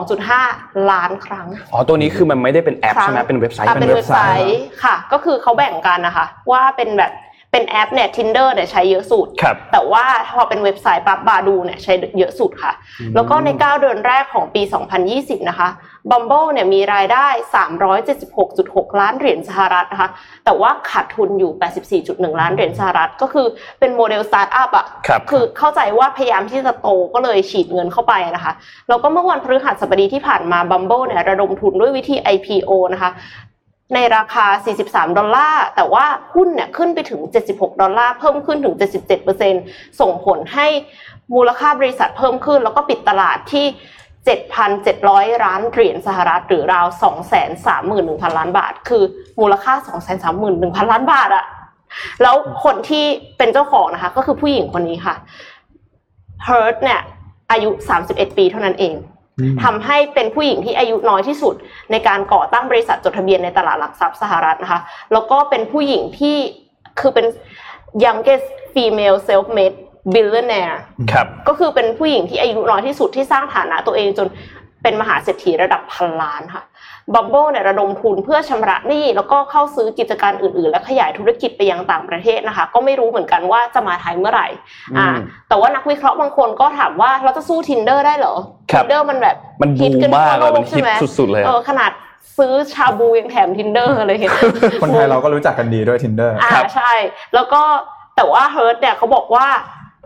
182.5 ล้านครั้ง อ๋อ ตัวนี้คือมันไม่ได้เป็นแอปครับใช่ไหมเป็นเว็บไซต์อะเป็นเว็บไซต์ค่ะ ก็คือเขาแบ่งกันนะคะ ว่าเป็นแบบเป็นแอปเนี่ย Tinder เนี่ยใช้เยอะสุดครับแต่ว่าพอเป็นเว็บไซต์ปั๊บ Badoo เนี่ยใช้เยอะสุดค่ะ แล้วก็ใน 9 เดือนแรกของปี 2020 นะคะ Bumble เนี่ยมีรายได้ 376.6 ล้านเหรียญสหรัฐนะคะ แต่ว่าขาดทุนอยู่ 84.1 ล้านเหรียญสหรัฐ ก็คือเป็นโมเดลสตาร์ทอัพอะครับคือเข้าใจว่าพยายามที่จะโตก็เลยฉีดเงินเข้าไปนะคะ แล้วก็เมื่อวันพฤหัสบดีที่ผ่านมา Bumble เนี่ยระดมทุนด้วยวิธี IPO นะคะในราคา 43 ดอลลาร์ แต่ว่าหุ้นเนี่ยขึ้นไปถึง 76 ดอลลาร์ เพิ่มขึ้นถึง 77%ส่งผลให้มูลค่าบริษัทเพิ่มขึ้น แล้วก็ปิดตลาดที่ 7,700 ล้านเหรียญสหรัฐหรือราว 231,000 ล้านบาท คือมูลค่า 231,000 ล้านบาทอะแล้วคนที่เป็นเจ้าของนะคะ ก็คือผู้หญิงคนนี้ค่ะเฮิร์ตเนี่ยอายุ 31 ปีเท่านั้นเองทำให้เป็นผู้หญิงที่อายุน้อยที่สุด ในการก่อตั้งบริษัทจดทะเบียนในตลาดหลักทรัพย์สหรัฐนะคะ แล้วก็เป็นผู้หญิงที่คือเป็น youngest female self-made billionaire ครับก็คือเป็นผู้หญิงที่อายุน้อยที่สุดที่สร้างฐานะตัวเองจนเป็นมหาเศรษฐีระดับพันล้านค่ะ Bumble เนี่ยระดมทุนเพื่อชำระหนี้แล้วก็เข้าซื้อกิจการอื่นๆ และขยายธุรกิจไปยังต่างประเทศนะคะ ก็ไม่รู้เหมือนกันว่าจะมาไทยเมื่อไหร่อ่าอืมแต่ว่านักวิเคราะห์บางคนก็ถามว่าเราจะสู้ tinder ได้เหรอครับ tinder มันแบบมันบูฮิตมกันมากเลยทั่วโมันฮิตใช่ไหสุดๆเลยเออะอขนาดซื้อชาบูยังแถม tinder อะไรอย่างเงี้ยคนไทยเราก็รู้จักกันดีด้วย tinder อ่าครับใช่ แล้วก็แต่ว่า h e r t เนี่ยเขาบอกว่า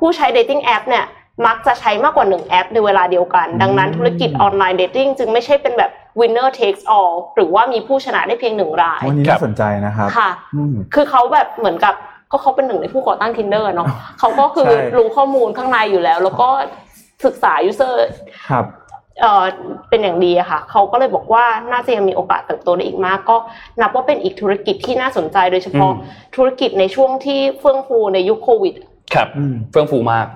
ผู้ใช้ dating app เนี่ยมักจะใช้มากกว่าหนึ่งแอปในเวลาเดียวกัน ดังนั้นธุรกิจออนไลน์ dating จึงไม่ใช่เป็นแบบ winner takes all หรือว่ามีผู้ชนะได้เพียงหนึ่งรายวันนี้น่าสนใจนะครับค่ะอืมคือเขาแบบเหมือนกับก็เขาเป็นหนึ่งในผู้ก่อตั้ง tinder เนาะเขาก็คือใช่รู้ข้อมูลข้างในอยู่แล้ว แล้วก็ศึกษา user ครับเอ่อเป็นอย่างดีอะค่ะ เขาก็เลยบอกว่าน่าจะยังมีโอกาสเติบโตได้อีกมาก ก็นับว่าเป็นอีกธุรกิจที่น่าสนใจโดยเฉพาะอืมธุรกิจในช่วงที่เฟื่องฟูในยุคโควิด ครับอืมเฟื่องฟูมาก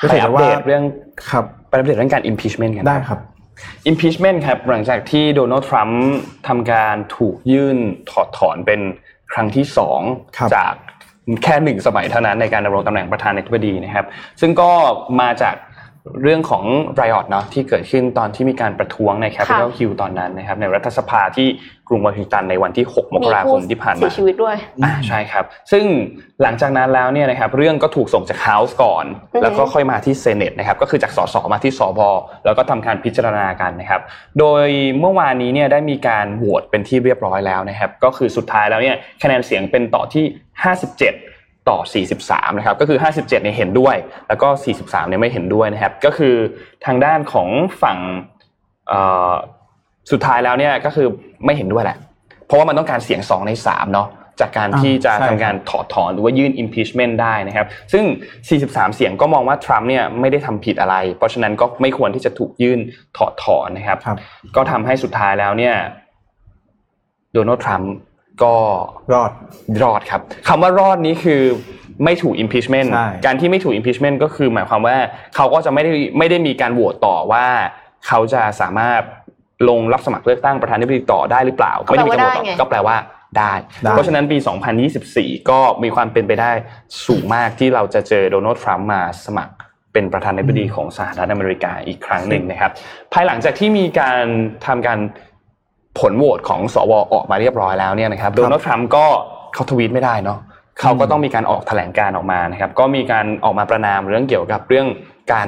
ก็ไปถืออัปว่าเดตเรื่องครับไปอัปเดตเรื่องการ impeachment กันได้ครับ impeachment ครับหลังจากที่โดนัลด์ทรัมป์ทำการถูกยื่นถอดถอนเป็นครั้งที่สองครับจากแค่หนึ่งสมัยเท่านั้นในการดำรงตำแหน่งประธานาธิบดีนะครับ ซึ่งก็มาจาก เรื่องของ riot เนาะที่เกิดขึ้นตอนที่มีการประท้วงใน Capitol Hill ตอนนั้นนะครับในรัฐสภาที่กรุงวอชิงตันในวันที่ 6 มกมีราคผู้มที่ผ่านเสีมายชีวิตด้วยอ่าใช่ครับ ซึ่งหลังจากนั้นแล้วเนี่ยนะครับเรื่องก็ถูกส่งจาก House ก่อนอือฮึแล้วก็ค่อยมาที่ Senate นะครับก็คือจากสสมาที่สบแล้วก็ทำการพิจารณากันนะครับ โดยเมื่อวานนี้เนี่ยได้มีการโหวตเป็นที่เรียบร้อยแล้วนะครับ ก็คือสุดท้ายแล้วเนี่ยคะแนนเสียงเป็นต่อที่ 57 ต่อ 43 นะครับ ก็คือ 57 เนี่ยเห็นด้วย แล้วก็ 43 เนี่ยไม่เห็นด้วยนะครับ ก็คือทางด้านของฝั่งเอ่อสุดท้ายแล้วเนี่ยก็คือไม่เห็นด้วยแหละ เพราะว่ามันต้องการเสียง 2 ใน 3 เนาะ จากการที่จะทำการถอดถอนหรือว่ายื่น impeachment ได้นะครับ ซึ่ง 43 เสียงก็มองว่าทรัมป์เนี่ยไม่ได้ทำผิดอะไร เพราะฉะนั้นก็ไม่ควรที่จะถูกยื่นถอดถอนนะครับครับก็ทำให้สุดท้ายแล้วเนี่ยโดนัลด์ทรัมป์ ก็รอดรอดครับคำว่ารอดนี้คือไม่ถูก impeachment ใช่การที่ไม่ถูก impeachment ก็คือหมายความว่าเขาก็จะไม่ได้ไม่ได้มีการโหวตต่อว่าเขาจะสามารถลงรับสมัครเลือกตั้งประธานาธิบดีต่อได้หรือเปล่าก็แปลไม่ได้มีการโหวตต่ว่าได้ไงอก็แปลว่าได้ได้ เพราะฉะนั้นปี 2024 ก็มีความเป็นไปได้สูงมากที่เราจะเจอโดนัลด์ทรัมป์มาสมัครเป็นประธานาธิบดีของสหรัฐอเมริกาอีกครั้งหนึ่งนะครับ ภายหลังจากที่มีการทำการ ผลโหวตของสวออกมาเรียบร้อยแล้วเนี่ยนะครับโดนัลด์ทรัมป์ก็เขาทวีตไม่ได้เนาะเขาก็ต้องมีการออกแถลงการออกมานะครับ ก็มีการออกมาประนามเรื่องเกี่ยวกับเรื่องการ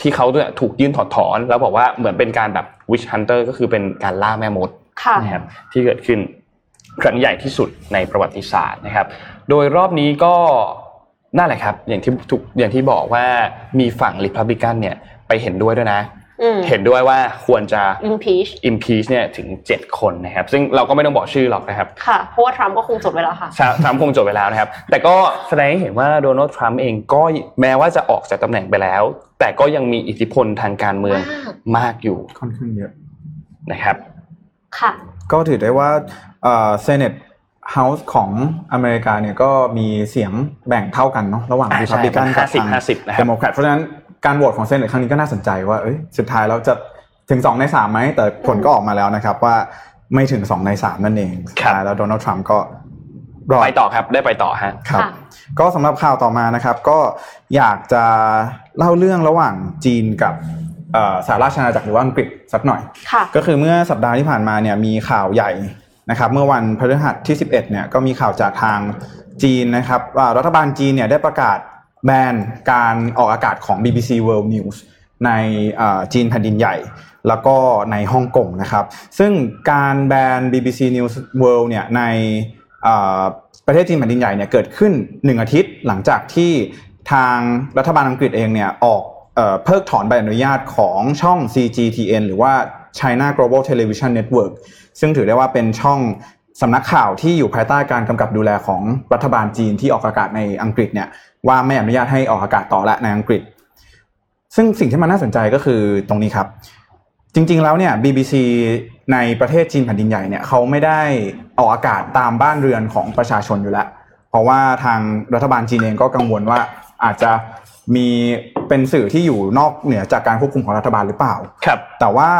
ที่เขาเนี่ยถูกยื่นถอดถอน แล้วบอกว่าเหมือนเป็นการแบบ witch hunter ก็คือเป็นการล่าแม่มดค่ะนะครับที่เกิดขึ้นครั้งใหญ่ที่สุดในประวัติศาสตร์นะครับ โดยรอบนี้ก็นั่นแหละครับ อย่างที่ถูกอย่างที่บอกว่ามีฝั่งริพับลิกันเนี่ยไปเห็นด้วยด้วยนะอืม เห็นด้วยว่าควรจะ impeach impeach เนี่ยถึง 7 คนนะครับ ซึ่งเราก็ไม่ต้องบอกชื่อหรอกนะครับ ค่ะ เพราะว่าทรัมป์ก็คงจดไว้แล้วค่ะทรัทรัมป์คงจบไปแล้วนะครับ แต่ก็แสดงให้เห็นว่าโดนัลด์ทรัมป์เองก็แม้ว่าจะออกจากตำแหน่งไปแล้ว แต่ก็ยังมีอิทธิพลทางการเมืองมากมากอยู่ ค่อนข้างเยอะนะครับ ค่ะ ก็ถือได้ว่า Senate House ของอเมริกาเนี่ยก็มีเสียงแบ่งเท่ากันเนาะระหว่างอ่ารีใช่พับลิกันกับทาง50-50นะครับเดโมแครตเพราะฉะนั้น การโหวตของ Senate ครั้งนี้ก็น่าสนใจว่าเอ้ยสุดท้ายแล้วจะถึง 2 ใน3ไหมแต่ผลก็ออกมาแล้วนะครับว่าไม่ถึง 2 ใน 3 นั่นเองสุดท้ายแล้วโดนัลด์ทรัมป์ก็รอดไปต่อครับได้ไปต่อฮะครับค่ะก็สำหรับข่าวต่อมานะครับ ก็อยากจะเล่าเรื่องระหว่างจีนกับเอ่อสหราชอาณาจักรหรือว่าอังกฤษสักหน่อยค่ะก็คือเมื่อสัปดาห์ที่ผ่านมาเนี่ยมีข่าวใหญ่นะครับ เมื่อวันพฤหัสที่ 11เนี่ยก็มีข่าวจากทางจีนนะครับว่ารัฐบาลจีนเนี่ยได้ประกาศ แบนการออกอากาศของ BBC World News ในจีนแผ่นดินใหญ่ แล้วก็ในฮ่องกงนะครับ ซึ่งการแบน BBC News World เนี่ยในประเทศจีนแผ่นดินใหญ่เนี่ยเกิดขึ้น 1 อาทิตย์หลังจากที่ทางรัฐบาลอังกฤษเองเนี่ยออกเพิกถอนใบอนุญาตของช่อง CGTN หรือว่า China Global Television Network ซึ่งถือได้ว่าเป็นช่อง สำนักข่าวที่อยู่ภายใต้การกำกับดูแลของรัฐบาลจีนที่ออกอากาศในอังกฤษเนี่ยว่าไม่อนุญาตให้ออกอากาศต่อและในอังกฤษ ซึ่งสิ่งที่มันน่าสนใจก็คือตรงนี้ครับ จริง ๆ แล้วเนี่ย BBC ในประเทศจีนแผ่นดินใหญ่เนี่ยเขาไม่ได้ออกอากาศตามบ้านเรือนของประชาชนอยู่แล้ว เพราะว่าทางรัฐบาลจีนเองก็กังวลว่าอาจจะมีเป็นสื่อที่อยู่นอกเหนือจากการควบคุมของรัฐบาลหรือเปล่า ครับ แต่ว่า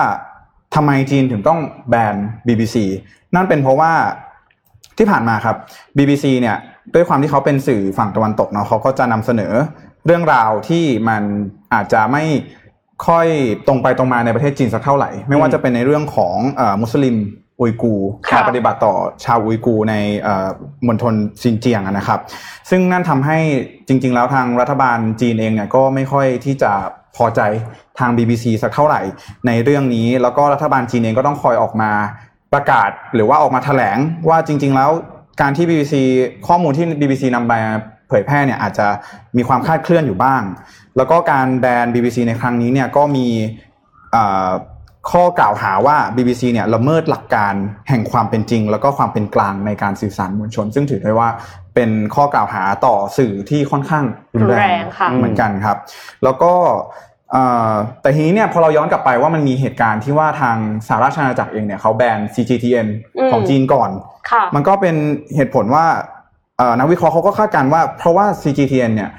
ทำไมจีนถึงต้องแบน BBC นั่นเป็นเพราะว่าที่ผ่านมาครับ BBC เนี่ยด้วยความที่เขาเป็นสื่อฝั่งตะวันตกเนาะเขาก็จะนำเสนอเรื่องราวที่มันอาจจะไม่ค่อยตรงไปตรงมาในประเทศจีนสักเท่าไหร่ ไม่ว่าจะเป็นในเรื่องของเอ่อมุสลิมอุยกูร์ค่ะการปฏิบัติต่อชาวอุยกูร์ในเอ่อมณฑลซินเจียงอะนะครับ ซึ่งนั่นทำให้จริง ๆ แล้วทางรัฐบาลจีนเองเนี่ยก็ไม่ค่อยที่จะ พอใจทาง BBC สักเท่าไหร่ในเรื่องนี้ แล้วก็รัฐบาลจีนเองก็ต้องคอยออกมาประกาศหรือว่าออกมาแถลงว่าจริง ๆ แล้วการที่ BBC ข้อมูลที่ BBC นำมาเผยแพร่เนี่ยอาจจะมีความคลาดเคลื่อนอยู่บ้าง แล้วก็การแบน BBC ในครั้งนี้เนี่ยก็มีข้อกล่าวหาว่า BBC เนี่ยละเมิดหลักการแห่งความเป็นจริง แล้วก็ความเป็นกลางในการสื่อสารมวลชน ซึ่งถือได้ว่า เป็นข้อกล่าวหาต่อสื่อที่ค่อนข้างรุนแรรุนแรงงค่ะเหมือนกันครับ แล้วก็เอ่อแต่ทีนี้เนี่ยพอเราย้อนกลับไปว่ามันมีเหตุการณ์ที่ว่าทางสหราชอาณาจักรเองเนี่ยเขาแบน CGTN อืมของจีนก่อนค่ะมันก็เป็นเหตุผลว่าเอ่อนักวิเคราะห์เขาก็คาดการณ์ว่า เพราะว่า CGTN เนี่ย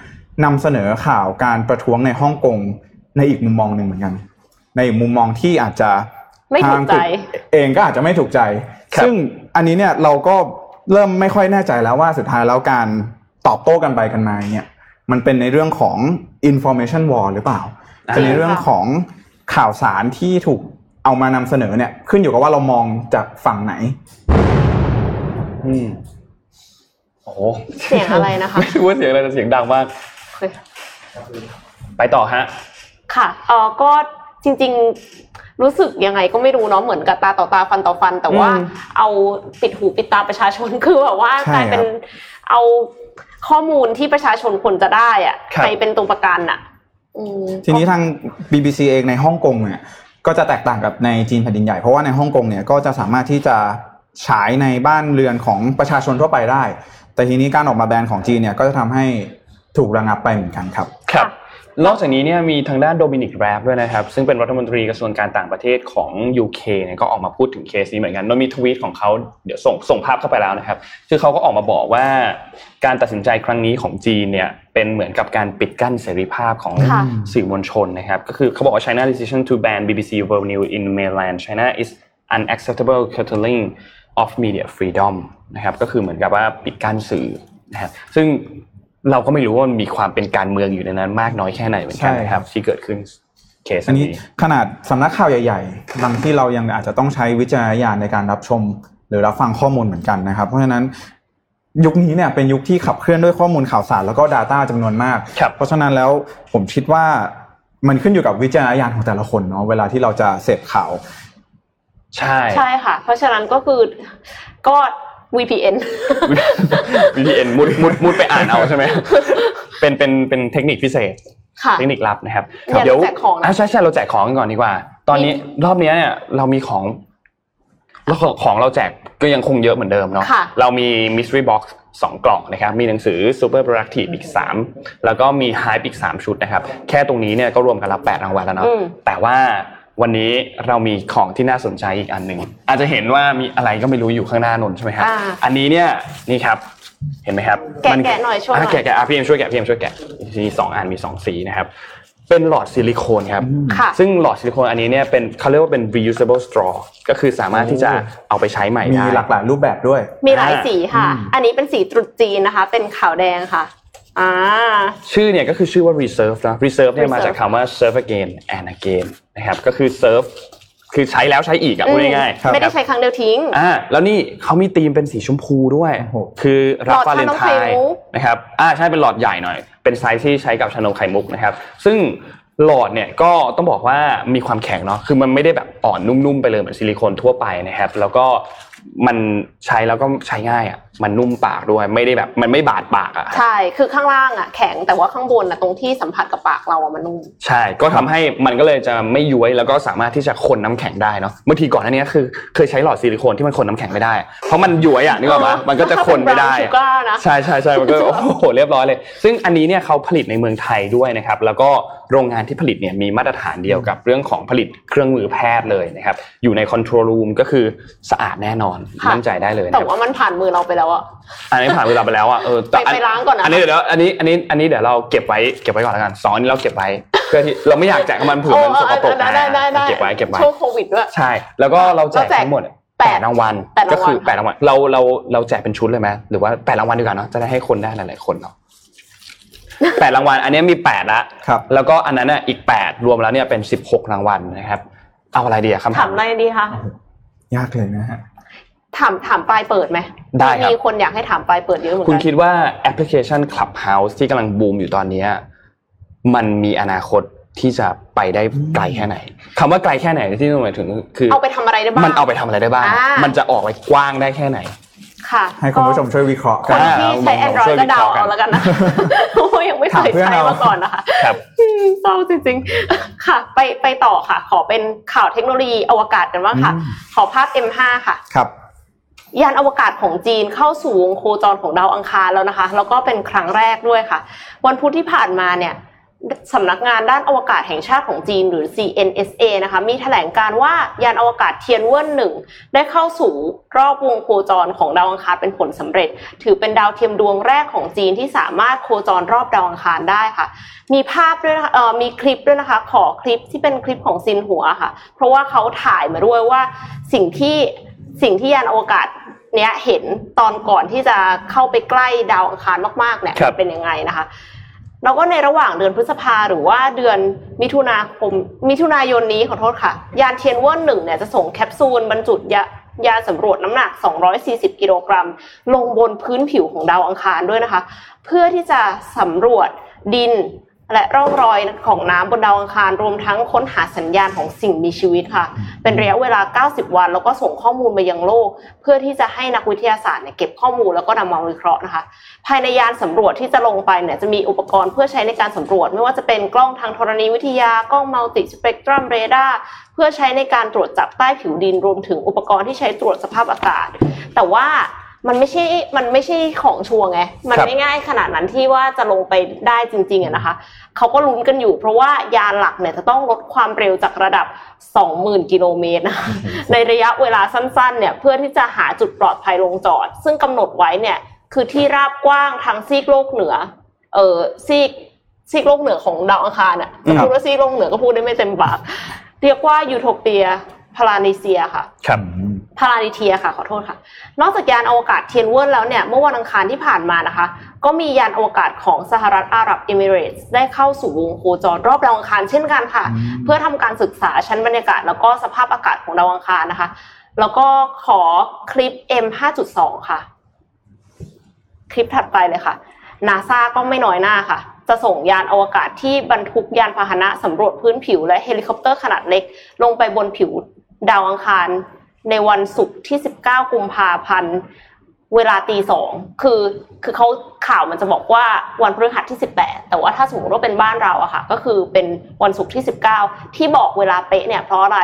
นำเสนอข่าวการประท้วงในฮ่องกงในอีกมุมมองหนึ่งเหมือนกัน ในอีกมุมมองที่อาจจะไม่ถูกใจทางอังฤษเองก็อาจจะไม่ถูกใจครับซึ่งอันนี้เนี่ยเราก็ เริ่มไม่ค่อยแน่ใจแล้วว่าสุดท้ายแล้วการตอบโต้กันไปกันมาเนี่ยมันเป็นในเรื่องของ information war หรือเปล่าอ่าเป็นในเรื่องของข่าวสารที่ถูกเอามานำเสนอเนี่ย ขึ้นอยู่กับว่าเรามองจากฝั่งไหน อืมโอ้โหเสียงอะไรนะคะไม่รู้ว่าเสียงอะไรแต่เสียงดังมาก ไปต่อฮะ ค่ะเออก็ จริง ๆ รู้สึกยังไงก็ไม่รู้เนาะเหมือนกับตาต่อตาฟันต่อฟัน แต่ว่าอืมเอาปิดหูปิดตาประชาชนคือแบบว่าใช่กลายเป็นครับเอาข้อมูลที่ประชาชนควรจะได้อะครับไปเป็นตัวประกันอะอืมทีนี้ทาง BBC เองในฮ่องกงเนี่ยก็จะแตกต่างกับในจีนแผ่นดินใหญ่เพราะว่าในฮ่องกงเนี่ยก็จะสามารถที่จะฉายในบ้านเรือนของประชาชนทั่วไปได้ แต่ทีนี้การออกมาแบนของจีนเนี่ยก็จะทำให้ถูกระงับไปเหมือนกันครับ ครับ นอกจากนี้เนี่ยมีทางด้านโดมินิกแรบด้วยนะครับ ซึ่งเป็นรัฐมนตรีกระทรวงการต่างประเทศของ UK เนี่ยก็ออกมาพูดถึงเคสนี้เหมือนกันโดยมีทวีตของเขาเดี๋ยวส่งส่งภาพเข้าไปแล้วนะครับคือเขาก็ออกมาบอกว่า การตัดสินใจครั้งนี้ของจีนเนี่ยเป็นเหมือนกับการปิดกั้นเสรีภาพของค่ะสื่อมวลชนนะครับก็คือเขาบอกว่า China decision to ban BBC World News in mainland China is unacceptable curtailing of media freedom นะครับก็คือเหมือนกับว่าปิดกั้นสื่อนะครับซึ่ง เราก็ไม่รู้ว่ามันมีความเป็นการเมืองอยู่ในนั้น มากน้อยแค่ไหนเหมือนกันนะครับ ที่เกิดขึ้นเคสอันนี้นี้ขนาดสำนักข่าวใหญ่ๆบางที่เรายังอาจจะต้องใช้วิจารณญาณในการรับชม หรือรับฟังข้อมูลเหมือนกันนะครับ เพราะฉะนั้นยุคนี้เนี่ยเป็นยุคที่ขับเคลื่อนด้วยข้อมูลข่าวสารแล้วก็ Data จำนวนมากครับเพราะฉะนั้นแล้วผมคิดว่ามันขึ้นอยู่กับวิจารณญาณของแต่ละคนเนาะเวลาที่เราจะเสพข่าว ใช่ใช่ค่ะ เพราะฉะนั้นก็คือก็ VPN VPN มุดมุดมุดไปอ่านเอาใช่ไหมเป็นเป็นเป็นเทคนิคพิเศษค่ะเทคนิคลับนะครับเดี๋ยวเราแจกของนะอะใช่ใช่เราแจกของกันก่อนดีกว่า ตอนนี้รอบเนี้ยเนี่ยเรามีของแล้วของของเราแจกก็ยังคงเยอะเหมือนเดิมเนาะค่ะเรามี mystery box สองกล่องนะครับ มีหนังสือ super productive อีกสามแล้วก็มี hype อีกสามชุดนะครับ แค่ตรงนี้เนี่ยก็รวมกันรับแปดรางวัลแล้วเนาะอืมแต่ว่า วันนี้เรามีของที่น่าสนใจอีกอันหนึ่งอาจจะเห็นว่ามีอะไรก็ไม่รู้อยู่ข้างหน้านนท์ใช่ไหมครับอ่าอันนี้เนี่ยนี่ครับเห็นไหมครับแกะมัแกะหน่อยช่วยหน่อยะแกะแกะอะพี่เอ็มช่วยแกะพี่เอ็มช่วยแกะมีสองอันมีสองสีนะครับเป็นหลอดซิลิโคนครับค่ะซึ่งหลอดซิลิโคนอันนี้เนี่ยเป็นเขาเรียกว่าเป็น reusable straw ก็คือสามารถที่จะเอาไปใช้ใหม่มีได้หลากหลายรูปแบบด้วย มีหลายสีค่ะอืมอันนี้เป็นสีตรุษจีนนะคะ เป็นขาวแดงค่ะ อ่าชื่อเนี่ยก็คือชื่อว่า reserve นะ reserve เนี่ย Reserve มาจากคำว่า serve again and again นะครับก็คือ serve คือใช้แล้วใช้อีกอะพูดง่ายครับๆไม่ได้ใช้ครั้งเดียวทิ้งอ่าแล้วนี่เขามีธีมเป็นสีชมพูด้วยโอ้โหคือรับหลอดวาเลนชานมไข่มุกนะครับอ่าใช่เป็นหลอดใหญ่หน่อย เป็นไซส์ที่ใช้กับชานมไข่มุกนะครับ ซึ่งหลอดเนี่ยก็ต้องบอกว่ามีความแข็งเนาะคือมันไม่ได้แบบอ่อนนุ่มๆไปเลยเหมือนซิลิโคนทั่วไปนะครับ แล้วก็ มันใช้แล้วก็ใช้ง่ายอะมันนุ่มปากด้วยไม่ได้แบบ มันไม่บาดปากอะใช่คือข้างล่างอะแข็งแต่ว่าข้างบนอะตรงที่สัมผัสกับปากเราอะมันนุ่มใช่ก็ทำให้มันก็เลยจะไม่ย้วยแล้วก็สามารถที่จะคนน้ำแข็งได้เนาะบางทีก่อนหน้านี้คือเคยใช้หลอดซิลิโคนที่มันคนน้ำแข็งไม่ได้ เพราะมันย้วยอะนึกออกปะมันก็จะคนไม่ได้ถ้าเป็น brown sugar นะใช่ใช่ใช่มันก็โอ้โหเรียบร้อยเลย ซึ่งอันนี้เนี่ยเขาผลิตในเมืองไทยด้วยนะครับแล้วก็โรงงานที่ผลิตเนี่ยมีมาตรฐานเดียวกับเรื่องของผลิตเครื่องมือแพทย์เลยนะครับอยู่ใน control room ก็คือสะอาดแน่นอนค่ะมั่นใจได้เลยนะแต่ครับว่ามันผ่านมือเราไปแล้วอะอันนี้ผ่านเวลาไปแล้วอะเออแต่ไปไปล้างก่อนนะอันนี้เดี๋ยวอันนี้อันนี้อันนี้เดี๋ยวเราเก็บไว้เก็บไว้ก่อนแล้วกันสองอันนี้เราเก็บไว้เพื่อที่เราไม่อยากแจกมันเผื่อมันสกปรกได้ได้ได้ได้เก็บไว้เก็บไว้ช่วงโควิดด้วยใช่ แล้วก็เราแจกเราแจกทั้งหมดแปแปดดรางวัลแปดรางวัลก็คือแปดรางวัลเราเราเราแจกเป็นชุดเลยไหมหรือว่าแปดรางวัลดีกว่าเนาะจะได้ให้คนได้หลายๆคนเนาะแปดรางวัลอันนี้มีแปดละครับแล้วก็อันนั้นน่ะอีกแปดรวมแล้วเนี่ยเป็นสิบหกรางวัลนะครับ เอาอะไรดีอะคำถาถามมอะไรดีคะยากเลยนะฮะ ถามถามปลายเปิดไหมได้ครับมีคนอยากให้ถามปลายเปิดเยอะเหมือนคุณกันคิดว่าแอปพลิเคชัน Clubhouse ที่กำลังบูมอยู่ตอนเนี้ยมันมีอนาคตที่จะไปได้ไกลแค่ไหนคำว่าไกลแค่ไหนที่หมายถึง คือเอาไปทำอะไรได้บ้างมันเอาไปทำอะไรได้บ้างอ่ามัมันจะออกไปกว้างได้แค่ไหน ค่ะ ให้คุณผู้ชมช่วยวิเคราะห์คกันนที่ใช้อ่า Android ช่วยก็วิเดาเคราะห์กันเอาแล้วกันนะเพราะว่ายังไม่เคยถามเพื่อนใช้เอามาก่อนนะคะครับอืมเศร้าจริงๆค่ะ ไปไปต่อค่ะ ขอเป็นข่าวเทคโนโลยีอวกาศกันบ้างค่ะอืมขอภาพ M5 ค่ะครับ ยานอวกาศของจีนเข้าสู่วงโคจรของดาวอังคารแล้วนะคะ แล้วก็เป็นครั้งแรกด้วยค่ะ วันพุธที่ผ่านมาเนี่ยสำนักงานด้านอวกาศแห่งชาติของจีนหรือ CNSA นะคะมีแถลงการว่ายานอวกาศเทียนเวินหนึ่งได้เข้าสู่รอบวงโคจรของดาวอังคารเป็นผลสำเร็จ ถือเป็นดาวเทียมดวงแรกของจีนที่สามารถโคจรรอบดาวอังคารได้ค่ะ มีภาพด้วยนะคะเอ่อมีคลิปด้วยนะคะ ขอคลิปที่เป็นคลิปของซินหัวค่ะ เพราะว่าเขาถ่ายมาด้วยว่าสิ่งที่ สิ่งที่ยานอวกาศเนี้ยเห็นตอนก่อนที่จะเข้าไปใกล้ดาวอังคารมากๆเนี่ยครับเป็นยังไงนะคะ แล้วก็ในระหว่างเดือนพฤษภาหรือว่าเดือนมิถุนาคมมิถุนายนนี้ขอโทษค่ะ ยานเทียนเวิร์นหนึ่งเนี่ยจะส่งแคปซูลบรรจุยายานสำรวจน้ำหนัก 240 กิโลกรัม ลงบนพื้นผิวของดาวอังคารด้วยนะคะ เพื่อที่จะสำรวจดิน และร่องรอยของน้ำบนดาวอังคารรวมทั้งค้นหาสัญญาณของสิ่งมีชีวิตค่ะ เป็นระยะเวลา 90 วัน แล้วก็ส่งข้อมูลมายังโลก เพื่อที่จะให้นักวิทยาศาสตร์เนี่ยเก็บข้อมูลแล้วก็นำมาวิเคราะห์นะคะ ภายในยานสำรวจที่จะลงไปเนี่ยจะมีอุปกรณ์เพื่อใช้ในการสำรวจ ไม่ว่าจะเป็นกล้องทางธรณีวิทยากล้องมัลติสเปกตรัมเรดาร์เพื่อใช้ในการตรวจจับใต้ผิวดินรวมถึงอุปกรณ์ที่ใช้ตรวจสภาพอากาศ แต่ว่า มันไม่ใช่มันไม่ใช่ของชัวร์ไงมันครับไม่ง่ายขนาดนั้นที่ว่าจะลงไปได้จริงๆอะนะคะเขาก็ลุ้นกันอยู่ เพราะว่ายานหลักเนี่ยจะต้องลดความเร็วจากระดับ 20,000 กิโลเมตรนะคะในระยะเวลาสั้นๆเนี่ยเพื่อที่จะหาจุดปลอดภัยลงจอด ซึ่งกำหนดไว้เนี่ยคือที่ราบกว้างทางซีกโลกเหนือเออซีกซีกโลกเหนือของดาวอังคารอะจะพูดว่าซีกโลกเหนือก็พูดได้ไม่เต็มปากเรียกว่ายูโทเปีย พลานิเซียค่ะครับพลานิเทียค่ะขอโทษค่ะ นอกจากยานอวกาศเทียนเวิ่นแล้วเนี่ยเมื่อวันอังคารที่ผ่านมานะคะ ก็มียานอวกาศของสหรัฐอาหรับเอมิเรตส์ได้เข้าสู่วงโคจรรอบดาวอังคารเช่นกันค่ะ เพื่อทำการศึกษาชั้นบรรยากาศ แล้วก็สภาพอากาศของดาวอังคารนะคะ แล้วก็ขอคลิป M 5.2 ค่ะ คลิปถัดไปเลยค่ะนาซาก็ไม่น้อยหน้าค่ะจะส่งยานอวกาศที่บรรทุกยานพาหนะสำรวจพื้นผิวและเฮลิคอปเตอร์ขนาดเล็ก ลงไปบนผิว ดาวอังคารในวันศุกร์ที่ 19 กุมภาพันธ์เวลาตีสองคือคือเขาข่าวมันจะบอกว่าวันพฤหัสที่ 18 แต่ว่าถ้าสมมติว่าเป็นบ้านเราอะค่ะ ก็คือเป็นวันศุกร์ที่ 19 ที่บอกเวลาเป๊ะเนี่ยเพราะอะไร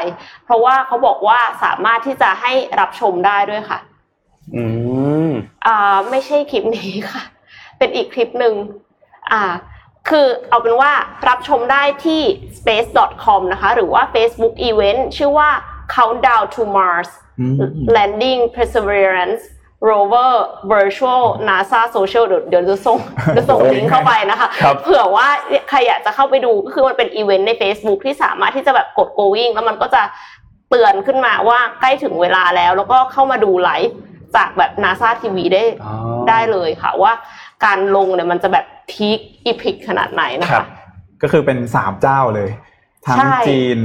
เพราะว่าเขาบอกว่าสามารถที่จะให้รับชมได้ด้วยค่ะ อืมอ่า ไม่ใช่คลิปนี้ค่ะ เป็นอีกคลิปหนึ่งอ่า คือเอาเป็นว่ารับชมได้ที่ space.com นะคะ หรือว่า Facebook Event ชื่อว่า Countdown to Mars อืม Landing Perseverance Rover Virtual NASA Social เดี๋ยวเดี๋ยวจะส่งจะส่งลิงก์เข้าไปนะคะครับเผื่อว่าใครอยากจะเข้าไปดูก็คือมันเป็นอีเวนต์ใน Facebook ที่สามารถที่จะแบบกด going แล้วมันก็จะเตือนขึ้นมาว่าใกล้ถึงเวลาแล้ว แล้วก็เข้ามาดูไลฟ์จากแบบ NASA TV ได้อ๋อได้เลยค่ะว่าการลงเนี่ยมันจะแบบ peak epic ขนาดไหนนะครัคะบก็คือเป็นสามเจ้าเลย ทั้งใช่จีน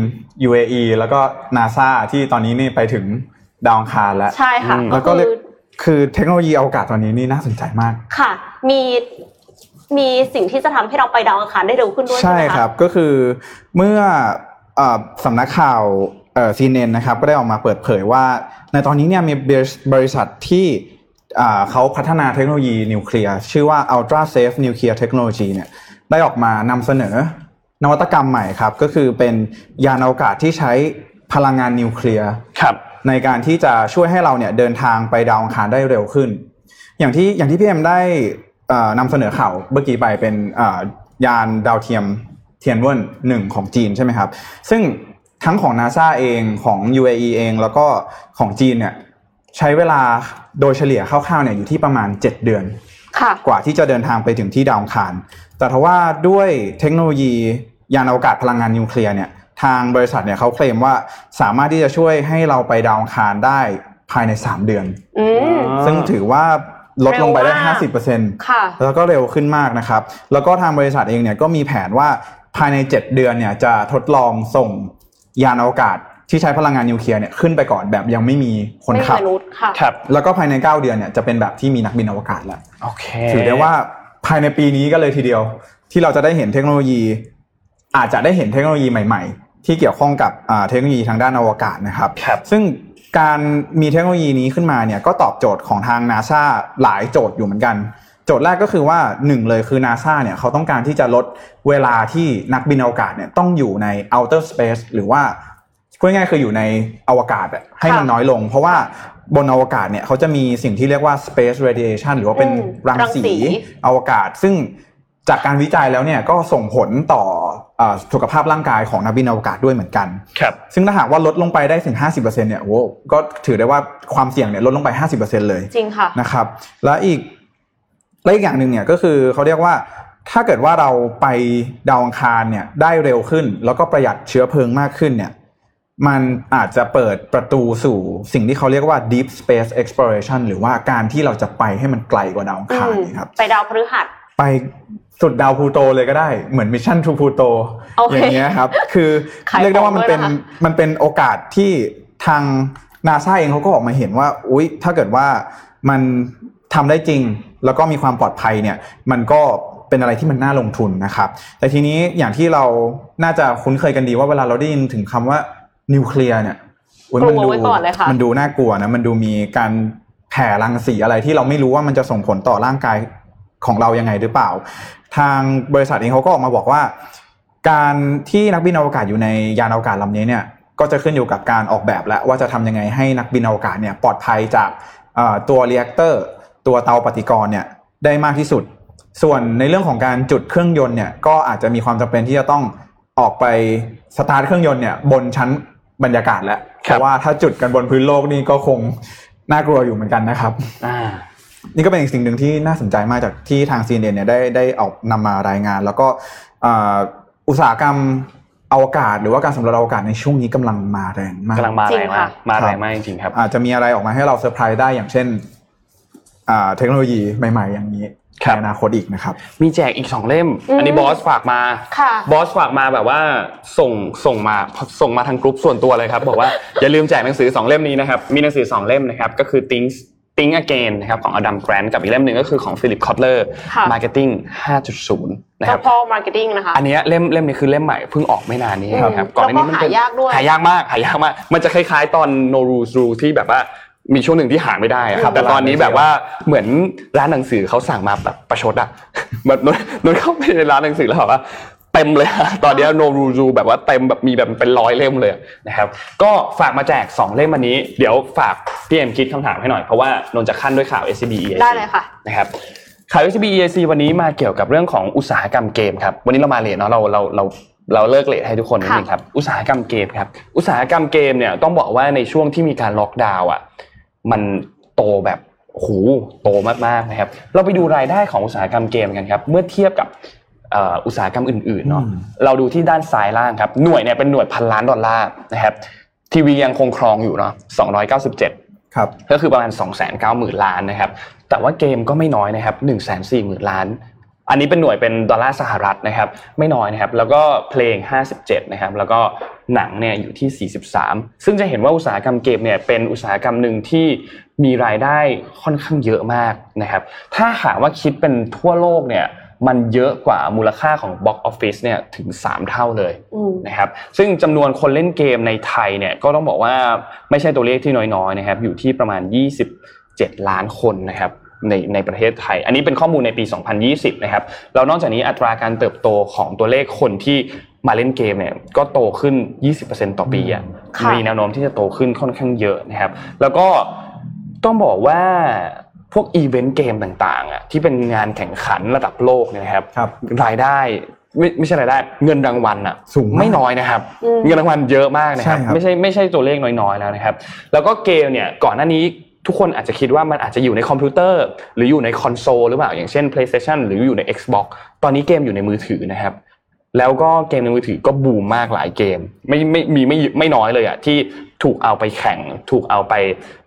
UAE แล้วก็นาซาที่ตอนนี้นี่ไปถึงดาวอังคารแล้วใช่ค่ะอืมก็แล้วก็คืเรียอกคือเทคโนโลยีอวกาศตอนนี้นี่น่าสนใจมากค่ะ มีมีสิ่งที่จะทำให้เราไปดาวอังคารได้เร็วขึ้นด้วยใช่ใช่ไหมะครับ ก็คือเมื่อเอ่อสำนักข่าวซีเนนนะครับก็ได้ออกมาเปิดเผยว่า ในตอนนี้เนี่ยมีบริษัทที่อ่าเขาพัฒนาเทคโนโลยีนิวเคลียร์ชื่อว่า Ultra Safe Nuclear Technology เนี่ยได้ออกมานำเสนอ นวัตกรรมใหม่ครับ ก็คือเป็นยานอวกาศที่ใช้พลังงานนิวเคลียร์ครับในการที่จะช่วยให้เราเนี่ยเดินทางไปดาวอังคารได้เร็วขึ้น อย่างที่อย่างที่พี่เอ็มได้เอ่อนำเสนอข่าวเมื่อกี้ไปเป็นเอ่อยานดาวเทียมเทียนเวินหนึ่งของจีนใช่ไหมครับ ซึ่งทั้งของ NASA เองของ UAE เองแล้วก็ของจีนเนี่ยใช้เวลาโดยเฉลี่ยคร่าวๆเนี่ยอยู่ที่ประมาณ 7 เดือนค่ะกว่าที่จะเดินทางไปถึงที่ดาวอังคาร แต่ทว่าด้วยเทคโนโลยียานอวกาศพลังงานนิวเคลียร์เนี่ยทางบริษัทเนี่ยเขาเคลมว่าสามารถที่จะช่วยให้เราไปดาวอังคารได้ภายใน 3 เดือนอืมอ่าซึ่งถือว่าลดลงไปได้เร็วมาก50%ค่ะแล้วก็เร็วขึ้นมากนะครับ แล้วก็ทางบริษัทเองเนี่ยก็มีแผนว่าภายใน 7 เดือนเนี่ยจะทดลองส่งยานอวกาศที่ใช้พลังงานนิวเคลียร์เนี่ยขึ้นไปก่อนแบบยังไม่มีคนไม่มีขับมนุษย์ค่ะครับ แล้วก็ภายใน 9 เดือนเนี่ยจะเป็นแบบที่มีนักบินอวกาศแล้วโอเคถือได้ว่า ภายในปีนี้ก็เลยทีเดียว ที่เราจะได้เห็นเทคโนโลยี อาจจะได้เห็นเทคโนโลยีใหม่ ๆ ที่เกี่ยวข้องกับอ่าเทคโนโลยีทางด้านอวกาศนะครับครับซึ่งการมีเทคโนโลยีนี้ขึ้นมาเนี่ยก็ตอบโจทย์ของทางนาซาหลายโจทย์อยู่เหมือนกัน โจทย์แรกก็คือว่าหนึ่งเลยคือนาซาเนี่ยเขาต้องการที่จะลดเวลาที่นักบินอวกาศเนี่ยต้องอยู่ใน outer space หรือว่าพูดง่ายๆคืออยู่ในอวกาศอะให้มันค่ะน้อยลง เพราะว่า บนอวกาศเนี่ยเขาจะมีสิ่งที่เรียกว่า space radiation หรือว่าเป็นอืมรังรังสีสีอวกาศ ซึ่งจากการวิจัยแล้วเนี่ยก็ส่งผลต่อเอ่อสุขภาพร่างกายของนักบินอวกาศด้วยเหมือนกัน ครับ ซึ่งถ้าหากว่าลดลงไปได้ถึง 50%เนี่ย โอ้โหก็ถือได้ว่าความเสี่ยงเนี่ยลดลงไป 50%เลย จริงค่ะ นะครับ และอีก และอีกอย่างหนึ่งเนี่ยก็คือเขาเรียกว่า ถ้าเกิดว่าเราไปดาวอังคารเนี่ยได้เร็วขึ้น แล้วก็ประหยัดเชื้อเพลิงมากขึ้นเนี่ย มันอาจจะเปิดประตูสู่สิ่งที่เขาเรียกว่า deep space exploration หรือว่าการที่เราจะไปให้มันไกลกว่าดาวอังอืคารมนะครับไปดาวพฤหัสไปสุดดาวพลูโตเลยก็ได้เหมือน mission to Pluto โอเคอย่างเงี้ยครับ คือขายเรียกได้ว่ามันเป็นของด้วยนะคะมันเป็นโอกาสที่ทางนาซาเองเขาก็ออกมาเห็นว่าอุ๊ยถ้าเกิดว่ามันทำได้จริงแล้วก็มีความปลอดภัยเนี่ย มันก็เป็นอะไรที่มันน่าลงทุนนะครับ แต่ทีนี้อย่างที่เราน่าจะคุ้นเคยกันดีว่าเวลาเราได้ยินถึงคำว่า นิวเคลียร์เนี่ยอุ๊ยมันกลัดูวไว้ก่อนเลยค่ะมันดูน่ากลัวนะมันดูมีการแผ่รังสีอะไรที่เราไม่รู้ว่ามันจะส่งผลต่อร่างกายของเรายังไงหรือเปล่า ทางบริษัทเองเขาก็ออกมาบอกว่า การที่นักบินอวกาศอยู่ในยานอวกาศลำนี้เนี่ยก็จะขึ้นอยู่กับการออกแบบและว่าจะทำยังไงให้นักบินอวกาศเนี่ยปลอดภัยจากเอ่อตัว reactor ตัวเตาปฏิกรณ์เนี่ยได้มากที่สุด ส่วนในเรื่องของการจุดเครื่องยนต์เนี่ยก็อาจจะมีความจำเป็นที่จะต้องออกไปสตาร์ทเครื่องยนต์เนี่ยบนชั้น บรรยากาศแล้วเพครับราะว่าถ้าจุดกันบนพื้นโลกนี่ก็คงน่ากลัวอยู่เหมือนกันนะครับอ่านี่ก็เป็นอีกสิ่งหนึ่งที่น่าสนใจมากจากที่ทาง CNN เนี่ยได้ได้ออกนำมารายงาน แล้วก็อ่าอุตสาหกรรมอวกาศ หรือว่าการสำรวจอวกาศในช่วงนี้กำลังมาแรงมากกำลังมาจริแรงงมาค่ะกมาแรงมากจริงๆครับอาจจะมีอะไรออกมาให้เราเซอร์ไพรส์ได้อย่างเช่นอ่าเทคโนโลยีใหม่ ๆ อย่างนี้ครับ ในอนาคตอีกนะครับ มีแจกอีกสองเล่มอืมอันนี้บอสฝากมาค่ะบอสฝากมาแบบว่าส่งส่งมาส่งมาทางกลุ่มส่วนตัวเลยครับ บอกว่าอย่าลืมแจกหนังสือสองเล่มนี้นะครับ มีหนังสือสองเล่มนะครับ ก็คือ Think Think Again นะครับของอดัมแกรนท์กับอีกเล่มหนึ่งก็คือของฟิลิปคอตเลอร์ค่ะ Marketing 5.0นะคเจ้ารับพ่อ marketing นะคะอันเนี้ยเล่มเล่มนี้คือเล่มใหม่เพิ่งออกไม่นานนี้ครับครับก่อนหน้านี้มันเป็นแล้วก็หายากด้วยหายากมากหายากมาก มันจะคล้ายๆตอน No Rules Rule ที่แบบว่า มีช่วงหนึ่งที่หาไม่ได้อะครับแต่ตอนนี้แบบว่าเหมือนร้านหนังสือเขาสั่งมาแบบประชดอะแบบนนนนเข้าไปในร้านหนังสือแล้วแบบว่าเต็มเลยอะตอนเนี้ย No Rules Rule แบบว่าเต็มแบบมีแบบเป็นร้อยเล่มเลยนะครับ ก็ฝากมาแจกสองเล่มอันนี้ เดี๋ยวฝากพี่เอ็มคิดคำถามให้หน่อย เพราะว่านนจะขั้นด้วยข่าว SCB EAC ได้เลยค่ะนะครับข่าว SCB EAC วันนี้มาเกี่ยวกับเรื่องของอุตสาหกรรมเกมครับวันนี้เรามาเลทเนาะเราเราเราเราเลิกเลทให้ทุกคนนิดนึงครับ อุตสาหกรรมเกมครับ อุตสาหกรรมเกมเนี่ยต้องบอกว่าในช่วงที่มีการล็อกดาวน์อะ มันโตแบบโอ้โหโตมากๆนะครับ เราไปดูรายได้ของอุตสาหกรรมเกมกันครับ เมื่อเทียบกับเอ่ออุตสาหกรรมอื่นๆเนาะอืมเราดูที่ด้านซ้ายล่างครับ หน่วยเนี่ยเป็นหน่วยพันล้านดอลลาร์นะครับทีวียังคงครองอยู่เนาะ297ครับก็คือประมาณ 2 9 0 0 0 0 ล้านนะครับแต่ว่าเกมก็ไม่น้อยนะครับ1 4 0 0 0 0 ล้าน อันนี้เป็นหน่วยเป็นดอลลาร์สหรัฐนะครับไม่น้อยนะครับแล้วก็เพลง 57นะครับแล้วก็หนังเนี่ยอยู่ที่ 43 ซึ่งจะเห็นว่าอุตสาหกรรมเกมเนี่ยเป็นอุตสาหกรรมหนึ่งที่มีรายได้ค่อนข้างเยอะมากนะครับถ้าหากว่าคิดเป็นทั่วโลกเนี่ยมันเยอะกว่ามูลค่าของ Box Office เนี่ยถึง 3 เท่าเลยอืมนะครับซึ่งจำนวนคนเล่นเกมในไทยเนี่ยก็ต้องบอกว่าไม่ใช่ตัวเลขที่น้อยๆนะครับอยู่ที่ประมาณ 27 ล้านคนนะครับ ในในประเทศไทย อันนี้เป็นข้อมูลในปี 2020 นะครับแล้วนอกจากนี้อัตราการเติบโตของตัวเลขคนที่มาเล่นเกมเนี่ยก็โตขึ้น 20%ต่อปีอะค่ะมีแนวโน้มที่จะโตขึ้นค่อนข้างเยอะนะครับ แล้วก็ต้องบอกว่าพวกอีเวนต์เกมต่างๆอะที่เป็นงานแข่งขันระดับโลกเนี่ยนะครับครับรายได้ไม่ไม่ใช่รายได้เงินรางวัลอะสูงมากไม่น้อยนะครับอืมเงินรางวัลเยอะมากนะครับใช่ครับ ไม่ใช่ไม่ใช่ตัวเลขน้อยๆแล้วนะครับ แล้วก็เกมเนี่ยก่อนหน้านี้ ทุกคนอาจจะคิดว่ามันอาจจะอยู่ในคอมพิวเตอร์ หรืออยู่ในคอนโซลหรือเปล่าอย่างเช่น PlayStation หรืออยู่ใน Xbox ตอนนี้เกมอยู่ในมือถือนะครับแล้วก็เกมในมือถือก็บูมมากหลายเกม ไม่ไม่มีไม่ไม่น้อยเลยอะที่ถูกเอาไปแข่ง ถูกเอาไป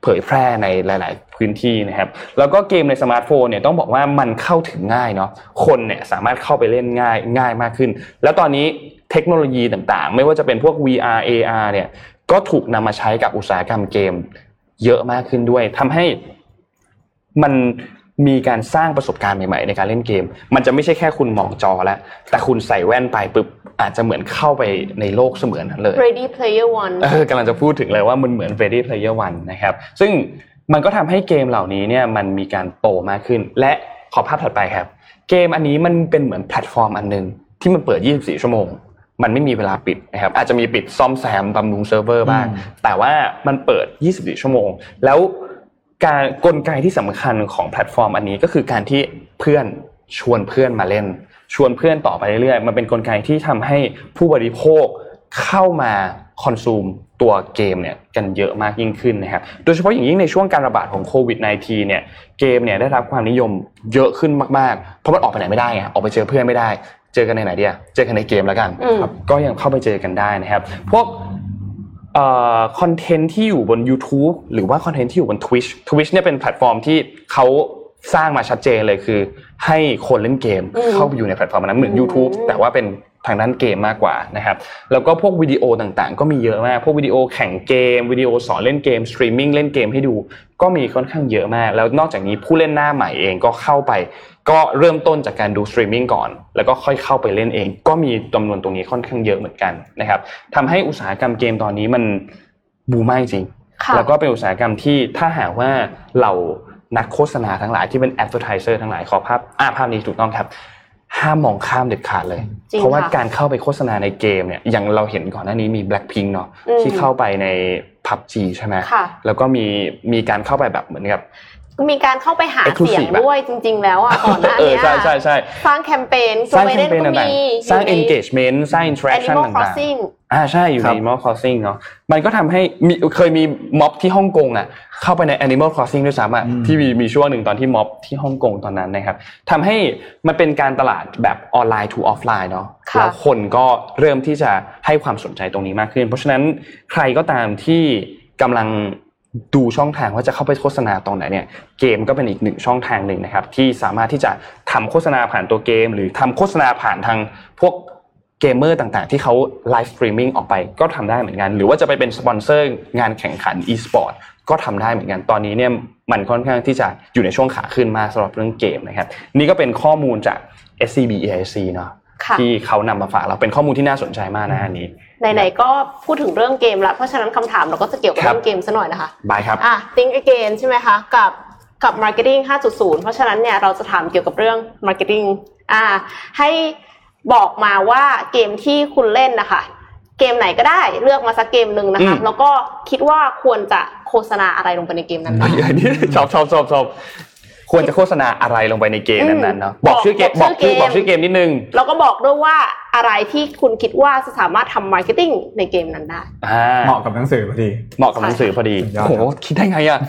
เผยแพร่ในหลาย ๆ พื้นที่นะครับ แล้วก็เกมในสมาร์ทโฟนเนี่ยต้องบอกว่ามันเข้าถึงง่ายเนาะคนเนี่ยสามารถเข้าไปเล่นง่ายง่ายมากขึ้น แล้วตอนนี้เทคโนโลยีต่างๆ ไม่ว่าจะเป็นพวก VR AR เนี่ยก็ถูกนำมาใช้กับอุตสาหกรรมเกม เยอะมากขึ้นด้วยทำให้มันมีการสร้างประสบการณ์ใหม่ๆในการเล่นเกม มันจะไม่ใช่แค่คุณมองจอแล้ว แต่คุณใส่แว่นไปปุ๊บอาจจะเหมือนเข้าไปในโลกเสมือนนั้นเลย Ready Player One เออกำลังจะพูดถึงเลยว่ามันเหมือน Ready Player One นะครับ ซึ่งมันก็ทำให้เกมเหล่านี้เนี่ยมันมีการโตมากขึ้น และขอภาพถัดไปครับ เกมอันนี้มันเป็นเหมือนแพลตฟอร์มอันหนึงที่มันเปิด 24 ชั่วโมง มันไม่มีเวลาปิดนะครับอาจจะมีปิดซ่อมแซมบำรุงเซิร์ฟเวอร์บ้างอืมแต่ว่ามันเปิด 24 ชั่วโมง แล้วการกลไกที่สำคัญของแพลตฟอร์มอันนี้ก็คือการที่เพื่อนชวนเพื่อนมาเล่น ชวนเพื่อนต่อไปเรื่อยๆมันเป็นกลไกที่ทำให้ผู้บริโภคเข้ามา consume ตัวเกมเนี่ยกันเยอะมากยิ่งขึ้นนะครับ โดยเฉพาะอย่างยิ่งในช่วงการระบาดของโควิด -19 เนี่ยเกมเนี่ยได้รับความนิยมเยอะขึ้นมากๆ เพราะมันออกไปไหนไม่ได้ไงออกไปเจอเพื่อนไม่ได้ เจอกันในไหนเดียเจอกันในเกมแล้วกันอืมครับก็ยังเข้าไปเจอกันได้นะครับ พวกเอ่อคอนเทนต์ที่อยู่บน YouTube หรือว่าคอนเทนต์ที่อยู่บน Twitch Twitch เนี่ยเป็นแพลตฟอร์มที่เขาสร้างมาชัดเจนเลยคือ ให้คนเล่นเกมอืมเข้าไปอยู่ในแพลตฟอร์มนั้นเหมือนอืม YouTube แต่ว่าเป็นทางด้านเกมมากกว่านะครับ แล้วก็พวกวิดีโอต่างๆ ก็มีเยอะมาก พวกวิดีโอแข่งเกม วิดีโอสอนเล่นเกมสตรีมมิ่งเล่นเกมให้ดู ก็มีค่อนข้างเยอะมาก แล้วนอกจากนี้ผู้เล่นหน้าใหม่เองก็เข้าไป ก็เริ่มต้นจากการดูสตรีมมิ่งก่อน แล้วก็ค่อยเข้าไปเล่นเอง ก็มีจำนวนตรงนี้ค่อนข้างเยอะเหมือนกันนะครับทำให้อุตสาหกรรมเกมตอนนี้มันบูมมากจริงค่ะแล้วก็เป็นอุตสาหกรรมที่ถ้าหากว่าเรานักโฆษณาทั้งหลายที่เป็น advertiser ทั้งหลายขอภาพอ่าภาพนี้ถูกต้องครับ ห้ามมองข้ามเด็ดขาดเลยจริงเพราะว่าค่ะการเข้าไปโฆษณาในเกมเนี่ยอย่างเราเห็นก่อนหน้านี้มี Blackpink เนาะอืมที่เข้าไปใน PUBG ใช่ไหมค่ะแล้วก็มีมีการเข้าไปแบบเหมือนกับ มีการเข้าไปหา Exclusive เสียงด้วยจริง ๆ แล้วอะก่อนหน้าเออเนี้ยใช่ใช่ใช่สร้างแคมเปญสร้างโจแคมเปญไบดก็ต่างมีๆสร้างอยู่ใน engagement สร้าง interaction Animal ต่าง Crossing ๆอ่าใช่อยู่ครัในบ Animal Crossing เนาะมันก็ทำให้มีเคยมีม็อบที่ฮ่องกงอะเข้าไปใน Animal Crossing ด้วยซ้ำอะอืมที่มีมีช่วงหนึ่งตอนที่ม็อบที่ฮ่องกงตอนนั้นนะครับทำให้มันเป็นการตลาดแบบออนไลน์ to ออฟไลน์เนาะค่ะแล้วคนก็เริ่มที่จะให้ความสนใจตรงนี้มากขึ้น เพราะฉะนั้นใครก็ตามที่กำลัง ดูช่องทางว่าจะเข้าไปโฆษณาตรงไหนเนี่ยเกมก็เป็นอีกหนึ่งช่องทางหนึ่งนะครับ ที่สามารถที่จะทำโฆษณาผ่านตัวเกม หรือทำโฆษณาผ่านทางพวกเกมเมอร์ต่างๆ ที่เขาไลฟ์สตรีมมิ่งออกไปก็ทำได้เหมือนกัน หรือว่าจะไปเป็นสปอนเซอร์งานแข่งขัน e-sport ก็ทำได้เหมือนกันตอนนี้เนี่ยมันค่อนข้างที่จะอยู่ในช่วงขาขึ้นมากสำหรับเรื่องเกมนะครับ นี่ก็เป็นข้อมูลจาก SCB EIC เนาะค่ะที่เขานำมาฝากเราเป็นข้อมูลที่น่าสนใจมากนะอันนี้ ไหนๆก็พูดถึงเรื่องเกมแล้วเพราะฉะนั้นคำถามเราก็จะเกี่ยวกับครับ เรื่องเกมซะหน่อยนะคะบายครับ อะ think again ใช่ไหมคะ กับกับ marketing 5.0 เพราะฉะนั้นเนี่ยเราจะถามเกี่ยวกับเรื่อง marketing อ่า ให้บอกมาว่าเกมที่คุณเล่นนะคะ เกมไหนก็ได้เลือกมาสักเกมหนึ่งนะคะ อืม แล้วก็คิดว่าควรจะโฆษณาอะไรลงไปในเกมนั้นบ้าง อันนี้ชอบชอบชอบชอบ ควรจะโฆษณาอะไรลงไปในเกมนั้นๆเนาะอืมบอกชื่อเกมบบออกกชื่ชื่ออเกมบอกชื่อเกมนิดนึงแล้วก็บอกด้วยว่าอะไรที่คุณคิดว่าจะสามารถทำ marketing ในเกมนั้นได้อ่าเหมาะกับหนังสือพอดี เหมาะกับหนังสือพอดีสุดยอดโอ้โหคิดได้ไงอะ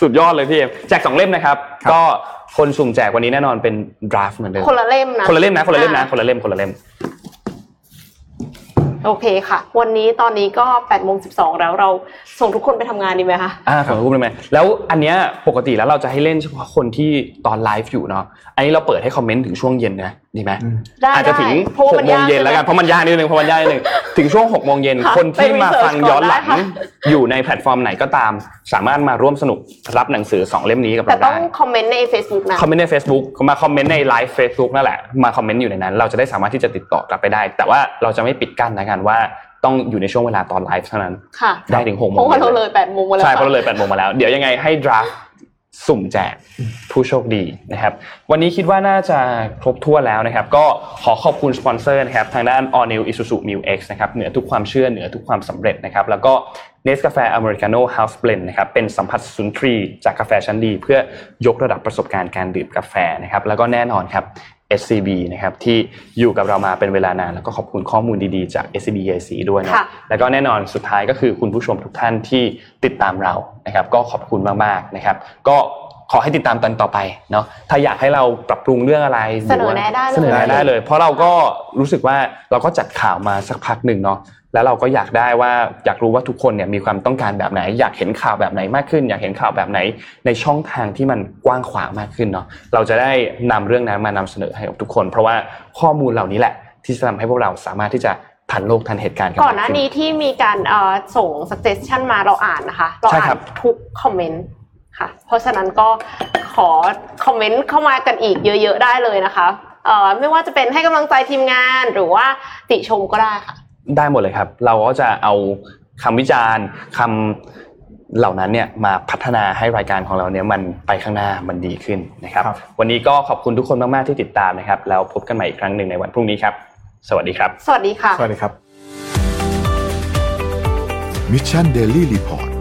สุดยอดเลยพี่เอมแจกสองเล่มนะครับครับ ก็คนสุ่มแจกวันนี้แน่นอนเป็นดราฟเหมือนเดิมคนละเล่มนะคนละเล่มนะคนละเล่มนะอ่าคนละเล่มคนละเล่ม โอเคค่ะ วันนี้ตอนนี้ก็8โมง12แล้วเราส่งทุกคนไปทำงานดีไหมคะอ่าของรูปได้ไหมแล้วอันเนี้ยปกติแล้วเราจะให้เล่นเฉพาะคนที่ตอนไลฟ์อยู่เนาะอันนี้เราเปิดให้คอมเมนต์ถึงช่วงเย็นนะดีไหมอืมได้อาจจะถึงได้เพราะหว่ากมันโมงยากเย็นแล้วกันใช่ไหมเพราะมันยากนิดนึงเพราะมันยากนิดนึงถึงช่วงหกโมงเย็นค่ะคนที่ไปมา research ฟังย้อนหลังก่อนได้ค่ะอยู่ในแพลตฟอร์มไหนก็ตาม สามารถมาร่วมสนุกรับหนังสือสองเล่มนี้กับแต่เราต้อได้งคอมเมนต์ใน Facebook นะคอมเมนต์ใน Facebook มาคอมเมนต์ในไลฟ์ Facebook นั่นแหละมาคอมเมนต์อยู่ในนั้น เราจะได้สามารถที่จะติดต่อกลับไปได้ แต่ว่าเราจะไม่ปิดกั้นนะกันว่าต้องอยู่ในช่วงเวลาตอนไลฟ์เท่านั้นค่ะได้ถึงหกโมเพงราะว่าเราย็นเลย8โมงมาแล้วใช่เพค่ะราะเราเลย8โมงมาแล้ว เดี๋ยวยังไงให้ดราฟสุ่มแจกผู้โชคดีนะครับ วันนี้คิดว่าน่าจะครบถ้วนแล้วนะครับ ก็ขอขอบคุณสปอนเซอร์นะครับทางด้าน All New Isuzu MU-X นะครับเหนือทุกความเชื่อเหนือทุกความสำเร็จนะครับ แล้วก็ Nescafe Americano House Blend นะครับเป็นสัมผัสสุนทรีย์จากกาแฟชั้นดี เพื่อยกระดับประสบการณ์การดื่มกาแฟนะครับแล้วก็แน่นอนครับ SCB นะครับที่อยู่กับเรามาเป็นเวลานานแล้วก็ขอบคุณข้อมูลดีๆจาก SCB EIC ด้วยนะค่ะแล้วก็แน่นอนสุดท้ายก็คือคุณผู้ชมทุกท่านที่ติดตามเรานะครับก็ขอบคุณมากๆนะครับก็ขอให้ติดตามตอนต่อไปเนาะถ้าอยากให้เราปรับปรุงเรื่องอะไรหรืว่าเสนอแนะได้เลยเสนอแนะได้เลย เพราะเราก็รู้สึกว่าเราก็จัดข่าวมาสักพักหนึ่งเนาะ แล้วเราก็อยากได้ว่าอยากรู้ว่าทุกคนเนี่ยมีความต้องการแบบไหน อยากเห็นข่าวแบบไหนมากขึ้น อยากเห็นข่าวแบบไหน ในช่องทางที่มันกว้างขวางมากขึ้นเนาะเราจะได้นำเรื่องนั้นมานำเสนอให้กับทุกคน เพราะว่าข้อมูลเหล่านี้แหละ ที่จะทำให้พวกเราสามารถที่จะทันโลกทันเหตุการณ์ก่อนหน้านี้ที่มีการเอ่อส่ง suggestion มาเราอ่านนะคะเราใช่อ่าครันบทุกคอมเมนต์ค่ะ เพราะฉะนั้นก็ขอคอมเมนต์เข้ามากันอีกเยอะ ๆ ได้เลยนะคะเอ่อไม่ว่าจะเป็นให้กำลังใจทีมงานหรือว่าติชมก็ได้ค่ะ ได้หมดเลยครับ เราก็จะเอาคำวิจารณ์คำเหล่านั้นเนี่ยมาพัฒนาให้รายการของเราเนี่ยมันไปข้างหน้ามันดีขึ้นนะครับครับ วันนี้ก็ขอบคุณทุกคนมาก ๆ ที่ติดตามนะครับ แล้วพบกันใหม่อีกครั้งหนึ่งในวันพรุ่งนี้ครับ สวัสดีครับ สวัสดีค่ะ สวัสดีครับ Mission Daily Report